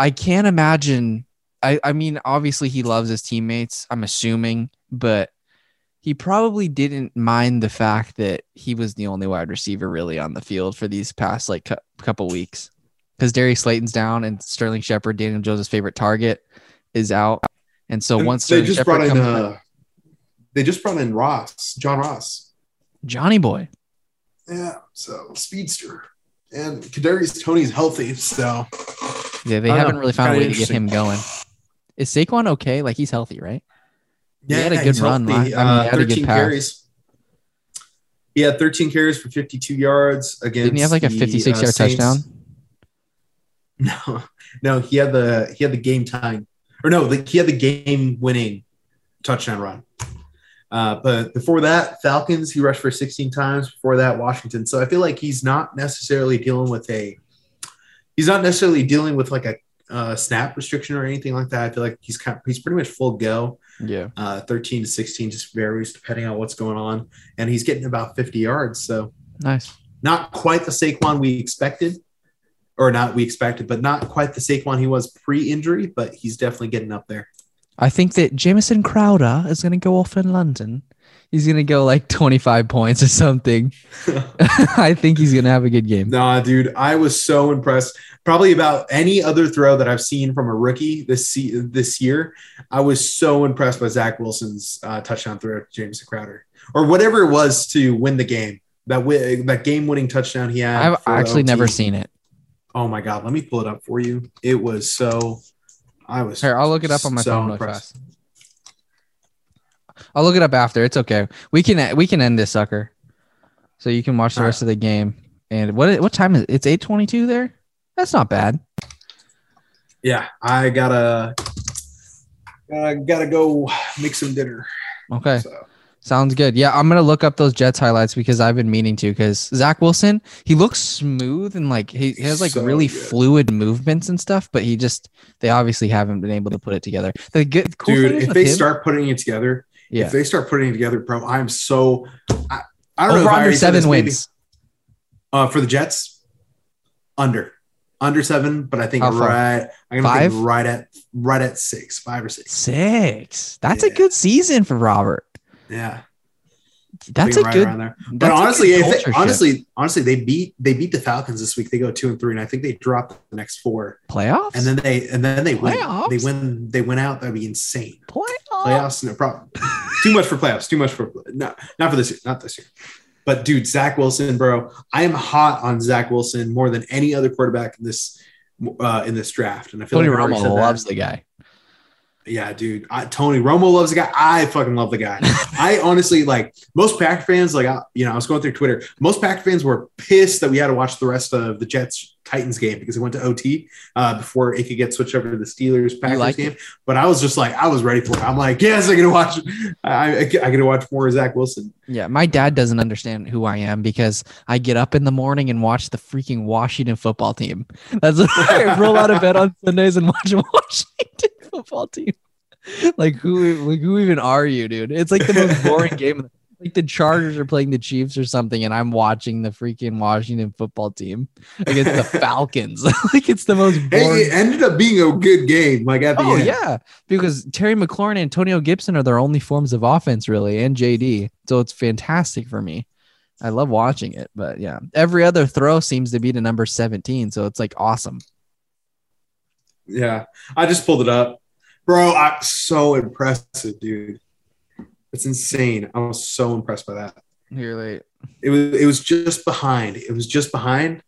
I can't imagine. I, I mean, obviously, he loves his teammates. I'm assuming, but he probably didn't mind the fact that he was the only wide receiver really on the field for these past like cu- couple weeks because Darius Slayton's down and Sterling Shepard, Daniel Jones' favorite target, is out. And so And once they Sterling just Shepard brought in uh, they just brought in Ross, John Ross. Johnny Boy. Yeah, so speedster. And Kadarius Toney's healthy, so Yeah, they haven't know. really found a way to get him going. Is Saquon okay? Like he's healthy, right? Yeah, he had a good run last- I mean, he Uh, had a good 13 pass. carries. He had 13 carries for 52 yards against. Didn't he have like a the, 56 uh, yard Saints. touchdown? *laughs* No, no, he had the he had the game time, or no, the, he had the game winning touchdown run. Uh, but before that, Falcons he rushed for 16 times. Before that, Washington. So I feel like he's not necessarily dealing with a he's not necessarily dealing with like a uh, snap restriction or anything like that. I feel like he's kind he's pretty much full go. Yeah. Uh, 13 to 16 just varies depending on what's going on, and he's getting about 50 yards. So Nice. not quite the Saquon we expected, or not we expected, but not quite the Saquon he was pre-injury, but he's definitely getting up there. I think that Jamison Crowder is going to go off in London. He's going to go like 25 points or something. *laughs* *laughs* I think he's going to have a good game. nah, dude, I was so impressed. Probably about any other throw that I've seen from a rookie this this year. I was so impressed by Zach Wilson's uh, touchdown throw to James Crowder, or whatever it was to win the game. That wi- that game-winning touchdown he had. I've actually OT. never seen it. Oh my god, let me pull it up for you. It was so. I was. Here, I'll look it up on my so phone impressed. fast. I'll look it up after. It's okay. We can we can end this sucker, so you can watch the All rest of the game. And what what time is it? It's eight twenty two there. That's not bad. Yeah, I gotta, gotta, gotta go make some dinner. Okay, So, sounds good. Yeah, I'm gonna look up those Jets highlights because I've been meaning to. Because Zach Wilson, he looks smooth and like he, he has like So really good. fluid movements and stuff. But he just they obviously haven't been able to put it together. The good cool dude, if they him- start putting it together, yeah, if they start putting it together, bro, I'm so. I, I don't over know under seven wins. uh, for the Jets. Under, under seven, but I think right. I'm gonna Five? think right at right at six, five or six. Six. That's a good season for Robert. Yeah, That's a right good. there. But honestly, if honestly, honestly, they beat they beat the Falcons this week. They go two and three, and I think they drop the next four. playoffs and then they and then they win. Playoffs? They win. They win out. That'd be insane. playoffs. Playoffs, no problem. too much for playoffs. Too much for no, not for this year. Not this year. But dude, Zach Wilson, bro, I am hot on Zach Wilson more than any other quarterback in this uh, in this draft. And I feel Tony like Romo said that. loves the guy. Yeah, dude. I, Tony Romo loves the guy. I fucking love the guy. *laughs* I honestly like most Packer fans. Like, I, you know, I was going through Twitter. Most Packer fans were pissed that we had to watch the rest of the Jets Titans game because it went to OT uh, before it could get switched over to the Steelers Packers game. But I was just like, I was ready for it. I'm like, yes, I get to watch. I, I, I get to watch more Zach Wilson. Yeah, my dad doesn't understand who I am because I get up in the morning and watch the freaking Washington football team. That's I *laughs* roll out of bed on Sundays and watch *laughs* Washington football team. *laughs* Like who like who even are you, dude? It's like the most boring game. *laughs* Like the Chargers are playing the Chiefs or something, and I'm watching the freaking Washington football team against the *laughs* Falcons. like it's the most boring. it ended up being a good game. Like at the Oh end. yeah, because Terry McLaurin and Antonio Gibson are their only forms of offense, really, and JD. So it's fantastic for me. I love watching it, but yeah, every other throw seems to be to number seventeen, so it's like awesome. Yeah, I just pulled it up, bro. I'm so impressive, dude. It's insane. I was so impressed by that. You're late. It was it was just behind. It was just behind.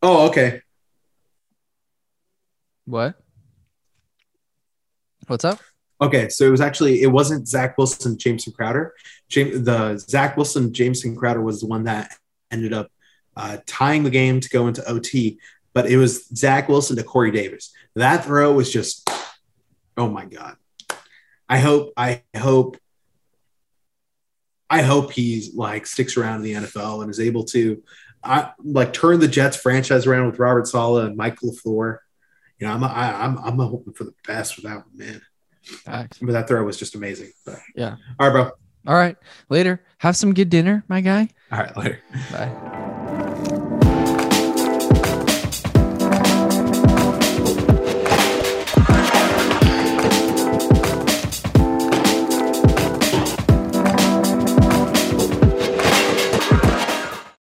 Oh, okay. What? What's up? Okay, so it was actually it wasn't Zach Wilson, Jamison Crowder. James, the Zach Wilson, Jamison Crowder was the one that ended up uh, tying the game to go into OT, but it was Zach Wilson to Corey Davis. That throw was just, oh my god. I hope, I hope, I hope he's like sticks around in the NFL and is able to, I like turn the Jets franchise around with Robert Saleh and Mike LaFleur. You know, I'm I, I'm I'm hoping for the best for that one, man. Facts. But that throw was just amazing. But, Yeah. All right, bro. All right, later. Have some good dinner, my guy. All right, later. Bye.